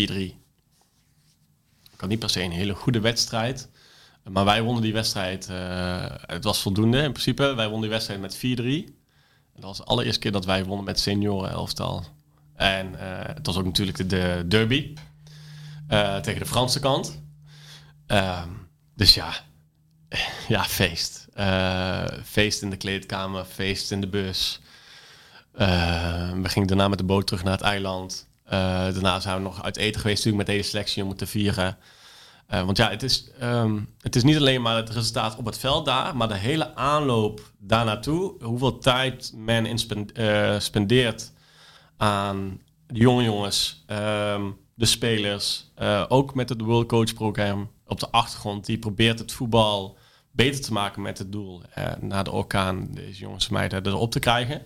Ik had niet per se een hele goede wedstrijd. Maar wij wonnen die wedstrijd. eh, het was voldoende in principe. Wij wonnen die wedstrijd met 4-3. En dat was de allereerste keer dat wij wonnen met senioren elftal. En eh, het was ook natuurlijk de, de derby. eh, tegen de Franse kant. Ehm, dus ja, ja, feest. Feest in de kleedkamer, feest in de bus. Eh, we gingen daarna met de boot terug naar het eiland. Eh, daarna zijn we nog uit eten geweest natuurlijk met de hele selectie om te vieren. Eh, want ja, het is, ehm, het is niet alleen maar het resultaat op het veld daar, maar de hele aanloop daar naartoe. Hoeveel tijd men in spen- spendeert aan de jonge jongens, ehm, de spelers. ook met het World Coach Program op de achtergrond. Die probeert het voetbal beter te maken met het doel. na de orkaan deze jongens en meiden erop te krijgen.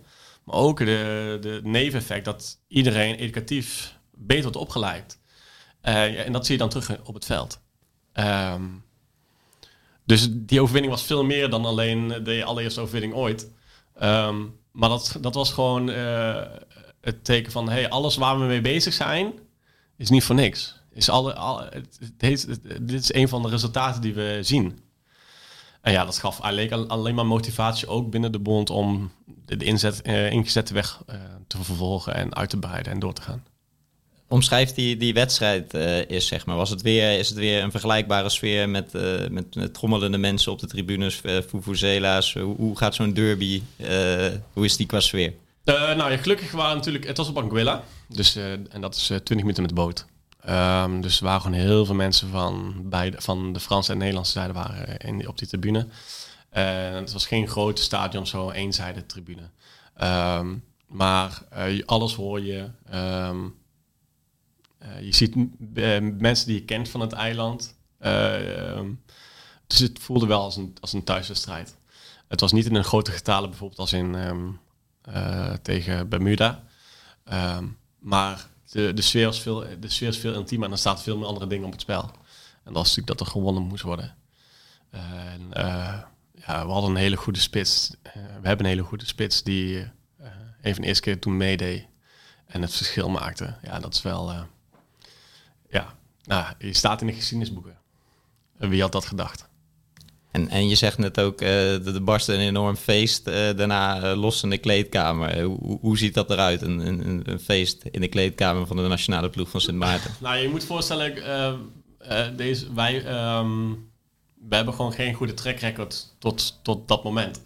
Maar ook de, de neveneffect dat iedereen educatief beter wordt opgeleid. Eh, en dat zie je dan terug op het veld. Ehm, dus die overwinning was veel meer dan alleen de allereerste overwinning ooit. Ehm, maar dat, dat was gewoon eh, het teken van... Hey, alles waar we mee bezig zijn, is niet voor niks. Is alle, al, dit is een van de resultaten die we zien. En ja, dat gaf alleen, alleen maar motivatie ook binnen de bond... om de, inzet, eh, ingezette weg eh, te vervolgen en uit te breiden en door te gaan. Omschrijf die, die wedstrijd eh is, zeg maar. Was het weer, is het weer een vergelijkbare sfeer met, met, met trommelende mensen op de tribunes, uh, Fufuzela's? Hoe, hoe gaat zo'n derby? hoe is die qua sfeer? Nou ja, gelukkig waren natuurlijk... Het was op Anguilla. Dus, en dat is eh, 20 minuten met de boot. Ehm, dus er waren gewoon heel veel mensen van, beide, van de Franse en Nederlandse zijde waren in, op die tribune. En het was geen grote stadion, zo eenzijdige tribune. Ehm, maar eh, alles hoor je. Ehm, eh, je ziet eh, mensen die je kent van het eiland. Dus het voelde wel als een, als een thuiswedstrijd. Het was niet in een grote getale, bijvoorbeeld als in tegen Bermuda. Maar de, de, sfeer was veel, de sfeer is veel intiemer en er staat veel meer andere dingen op het spel. En dat was natuurlijk dat er gewonnen moest worden. En, eh, ja, we hadden een hele goede spits. Eh, we hebben een hele goede spits die eh even de eerste keer toen meedeed en het verschil maakte. Ja, dat is wel... ja, nou, je staat in de geschiedenisboeken. En wie had dat gedacht? En, en je zegt net ook, eh er barstte een enorm feest eh, daarna eh, los in de kleedkamer. Hoe, hoe ziet dat eruit, een, een, een feest in de kleedkamer van de nationale ploeg van Sint Maarten? Nou, je moet voorstellen, deze, wij, ehm, we hebben gewoon geen goede track record tot, tot dat moment.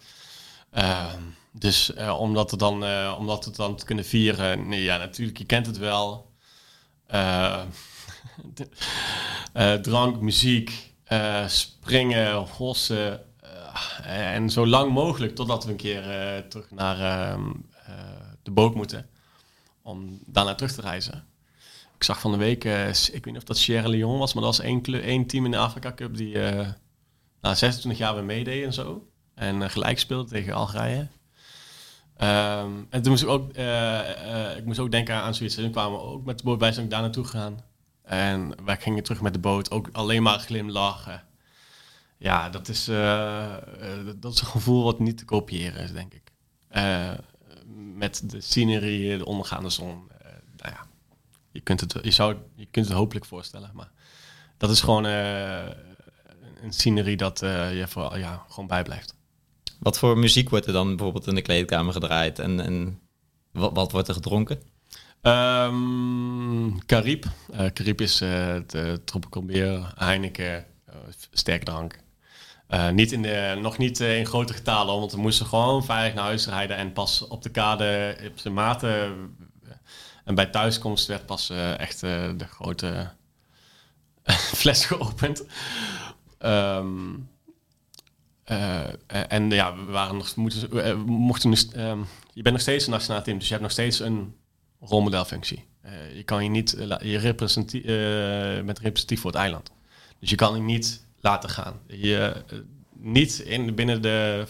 Ehm, dus eh, om, dat er dan, eh, om dat het dan te kunnen vieren, nee, ja, natuurlijk, je kent het wel. Drank, muziek, eh, springen, hossen. eh, en zo lang mogelijk totdat we een keer eh, terug naar ehm, eh, de boot moeten. Om daarna terug te reizen. Ik zag van de week, ik weet niet of dat Sierra Leone was, maar dat was één, één team in de Afrika Cup die na 26 jaar weer meedeed en zo. En gelijk speelde tegen Algerije. Ehm, en toen moest ik ook, ik moest ook denken aan zoiets. Toen kwamen we ook met de boot bij, zijn daar naartoe gegaan. En wij gingen terug met de boot, ook alleen maar glimlachen. Ja, dat is, eh, eh, dat is een gevoel wat niet te kopiëren is, denk ik. Eh, met de scenery, de ondergaande zon. nou ja, je kunt, het, je, zou, je kunt het hopelijk voorstellen. Maar dat is gewoon een scenery dat je voor, ja, gewoon bijblijft. Wat voor muziek wordt er dan bijvoorbeeld in de kleedkamer gedraaid? En, en wat wordt er gedronken? Ehm Carib. Eh Carib is eh de tropical beer, Heineken, eh, sterkdrank. Eh, niet in de, nog niet in grote getalen, want we moesten gewoon veilig naar huis rijden en pas op de kade op zijn maten. En bij thuiskomst werd pas echt de grote fles geopend. Ehm, en ja, we waren nog, mochten dus, je bent nog steeds een nationaal team, dus je hebt nog steeds een rolmodelfunctie. je kan je niet je representatief, met representatief voor het eiland. Dus je kan je niet laten gaan. Je, niet in, binnen de,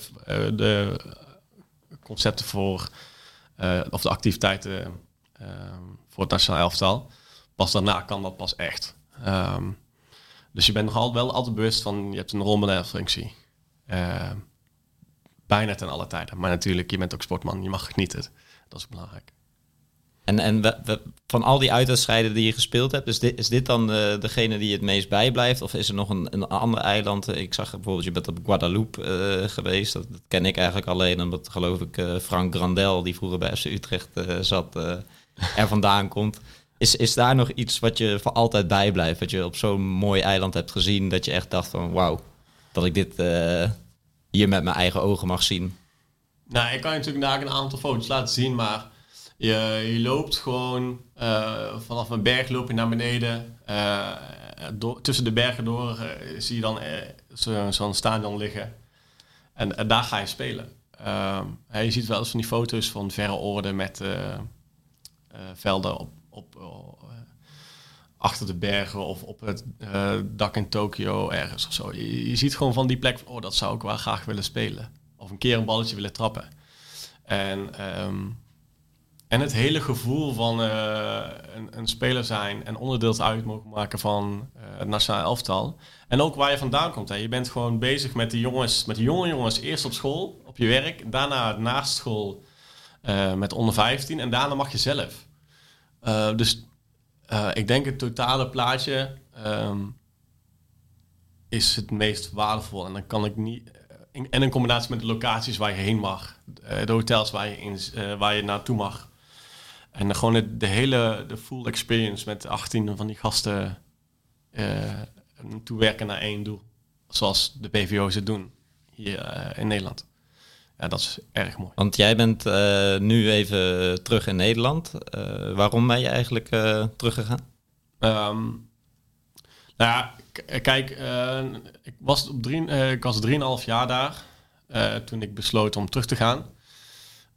de concepten voor, of de activiteiten voor het nationaal elftal. Pas daarna kan dat pas echt. Um, dus je bent nog altijd wel altijd bewust van, je hebt een rolmodelfunctie. Uh, bijna ten alle tijden. Maar natuurlijk, je bent ook sportman, je mag genieten. Dat is belangrijk. En, en we, van al die uitwedstrijden die je gespeeld hebt, is dit, is dit dan uh, degene die het meest bijblijft? Of is er nog een, een ander eiland? Ik zag bijvoorbeeld, je bent op Guadeloupe uh, geweest. Dat, ken ik eigenlijk alleen omdat, geloof ik, uh, Frank Grandel, die vroeger bij FC Utrecht zat, er vandaan komt. Is, is daar nog iets wat je voor altijd bijblijft? Wat je op zo'n mooi eiland hebt gezien, dat je echt dacht van wauw, dat ik dit hier met mijn eigen ogen mag zien? Nou, ik kan je natuurlijk daar een aantal foto's laten zien, maar je, loopt gewoon uh, vanaf een berg loop je naar beneden. Door, tussen de bergen door zie je dan zo'n zo stadion liggen. En, daar ga je spelen. Ehm, je ziet wel eens van die foto's van verre orde met velden op op, achter de bergen of op het dak in Tokio ergens of zo. Je, ziet gewoon van die plek, oh, dat zou ik wel graag willen spelen. Of een keer een balletje willen trappen. En, um, en het hele gevoel van uh, een, een, speler zijn en onderdeel uit mogen maken van het nationale elftal. En ook waar je vandaan komt. Hè. Je bent gewoon bezig met de jongens, met de jonge jongens, eerst op school, op je werk, daarna naast school met onder 15 en daarna mag je zelf. Dus ik denk het totale plaatje um, is het meest waardevol. En dan kan ik niet. En in combinatie met de locaties waar je heen mag, de hotels waar je, in, waar je naartoe mag. En dan gewoon de, de, hele de full experience met 18 van die gasten toewerken naar één doel. Zoals de PVO's het doen hier in Nederland ja, dat is erg mooi. Want jij bent uh, nu even terug in Nederland. Uh, waarom ben je eigenlijk uh, teruggegaan? Um, nou ja, kijk, ik was op drie, ik was drieënhalf jaar daar toen ik besloot om terug te gaan.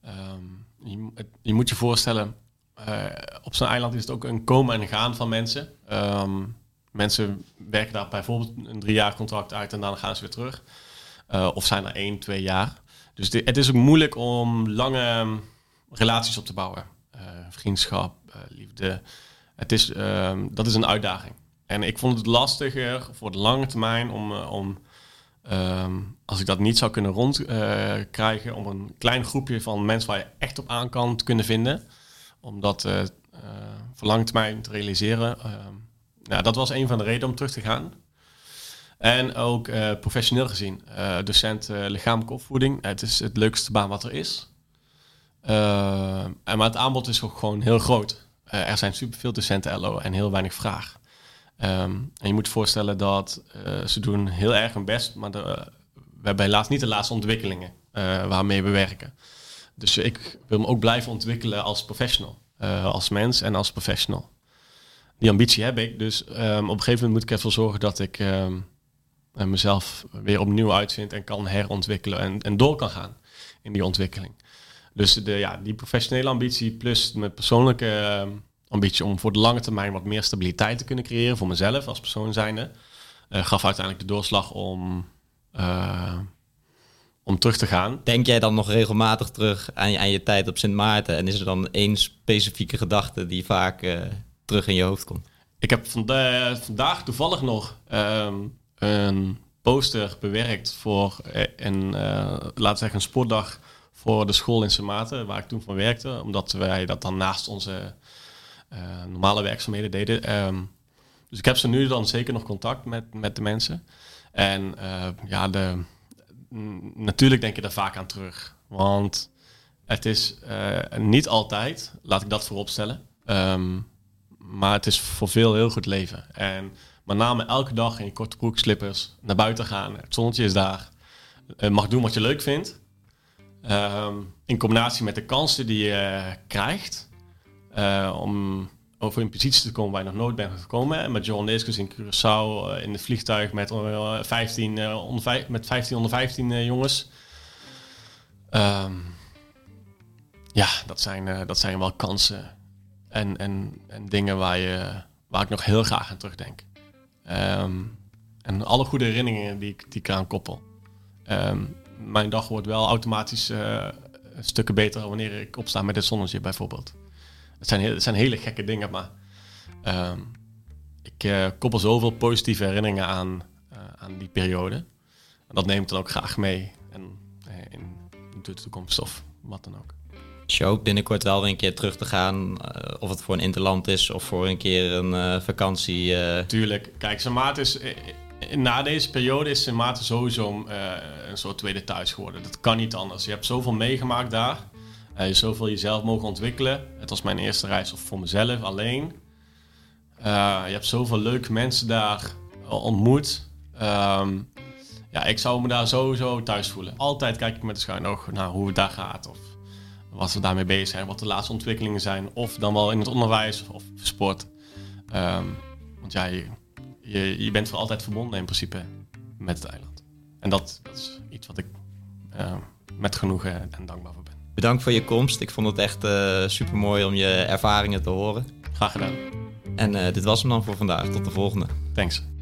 Um, je, je, moet je voorstellen, op zo'n eiland is het ook een komen en gaan van mensen. Um, mensen werken daar bijvoorbeeld een drie jaar contract uit en dan gaan ze weer terug. of zijn er één, twee jaar. Dus het is ook moeilijk om lange ehm, relaties op te bouwen. Uh, vriendschap, uh, liefde. Het is, uh, dat is een uitdaging. En ik vond het lastiger voor de lange termijn om, uh, om als ik dat niet zou kunnen rondkrijgen, om een klein groepje van mensen waar je echt op aan kan te kunnen vinden. Om dat voor lange termijn te realiseren. nou, dat was een van de redenen om terug te gaan. En ook uh, professioneel gezien, uh, docent uh, lichamelijke opvoeding. Het is het leukste baan wat er is. en, maar het aanbod is ook gewoon heel groot. er zijn superveel docenten LO en heel weinig vraag. Um, en je moet voorstellen dat ze doen heel erg hun best, maar we hebben helaas niet de laatste ontwikkelingen waarmee we werken. Dus ik wil me ook blijven ontwikkelen als professional, als mens en als professional. Die ambitie heb ik, dus um, op een gegeven moment moet ik ervoor zorgen dat ik... Um, en mezelf weer opnieuw uitvind en kan herontwikkelen en, en door kan gaan in die ontwikkeling. Dus de, ja, die professionele ambitie plus mijn persoonlijke uh, ambitie om voor de lange termijn wat meer stabiliteit te kunnen creëren voor mezelf als persoon zijnde, uh, gaf uiteindelijk de doorslag om, om terug te gaan. Denk jij dan nog regelmatig terug aan je, aan je tijd op Sint Maarten en is er dan één specifieke gedachte die vaak uh, terug in je hoofd komt? Ik heb vanda vandaag toevallig nog ehm, een poster bewerkt voor eh, een, uh, laten zeggen, een sportdag voor de school in Sematen, waar ik toen van werkte, omdat wij dat dan naast onze uh, normale werkzaamheden deden. Um, dus ik heb ze nu dan zeker nog contact met, met de mensen. En ja, de, natuurlijk denk je daar vaak aan terug. Want het is niet altijd, laat ik dat vooropstellen. Um, maar het is voor veel heel goed leven. En met name elke dag in je korte broek, slippers, naar buiten gaan. Het zonnetje is daar. Uh, mag doen wat je leuk vindt. Um, in combinatie met de kansen die je krijgt. Uh, om over in positie te komen waar je nog nooit bent gekomen. En met John Leeskens in Curaçao uh, in het vliegtuig met, uh, 15, uh, onder, met 15 onder 15 uh, jongens. Um, ja, dat zijn, dat zijn wel kansen en, en, en dingen waar, je, waar ik nog heel graag aan terugdenk. Um, en alle goede herinneringen die ik, die ik koppel. Um, mijn dag wordt wel automatisch uh, stukken beter wanneer ik opsta met het zonnetje bijvoorbeeld. Het zijn, het zijn hele gekke dingen, maar um, ik uh, koppel zoveel positieve herinneringen aan, uh, aan die periode. En dat neem ik dan ook graag mee en, in de toekomst of wat dan ook. Als je ook binnenkort wel weer een keer terug te gaan, uh, of het voor een interland is of voor een keer een vakantie. Tuurlijk. Kijk, Zermaat is na deze periode is Sint Maarten sowieso uh, een soort tweede thuis geworden. Dat kan niet anders. Je hebt zoveel meegemaakt daar. Uh, zoveel jezelf mogen ontwikkelen. Het was mijn eerste reis voor mezelf alleen. Uh, je hebt zoveel leuke mensen daar ontmoet. Um, ja, ik zou me daar sowieso thuis voelen. Altijd kijk ik met de schuin oog naar hoe het daar gaat. Of wat we daarmee bezig zijn. Wat de laatste ontwikkelingen zijn. Of dan wel in het onderwijs of, sport. Um, want ja, je, bent voor altijd verbonden in principe met het eiland. En dat, is iets wat ik uh, met genoegen en dankbaar voor. Bedankt voor je komst. Ik vond het echt uh, super mooi om je ervaringen te horen. Graag gedaan. En uh, dit was hem dan voor vandaag. Tot de volgende. Thanks.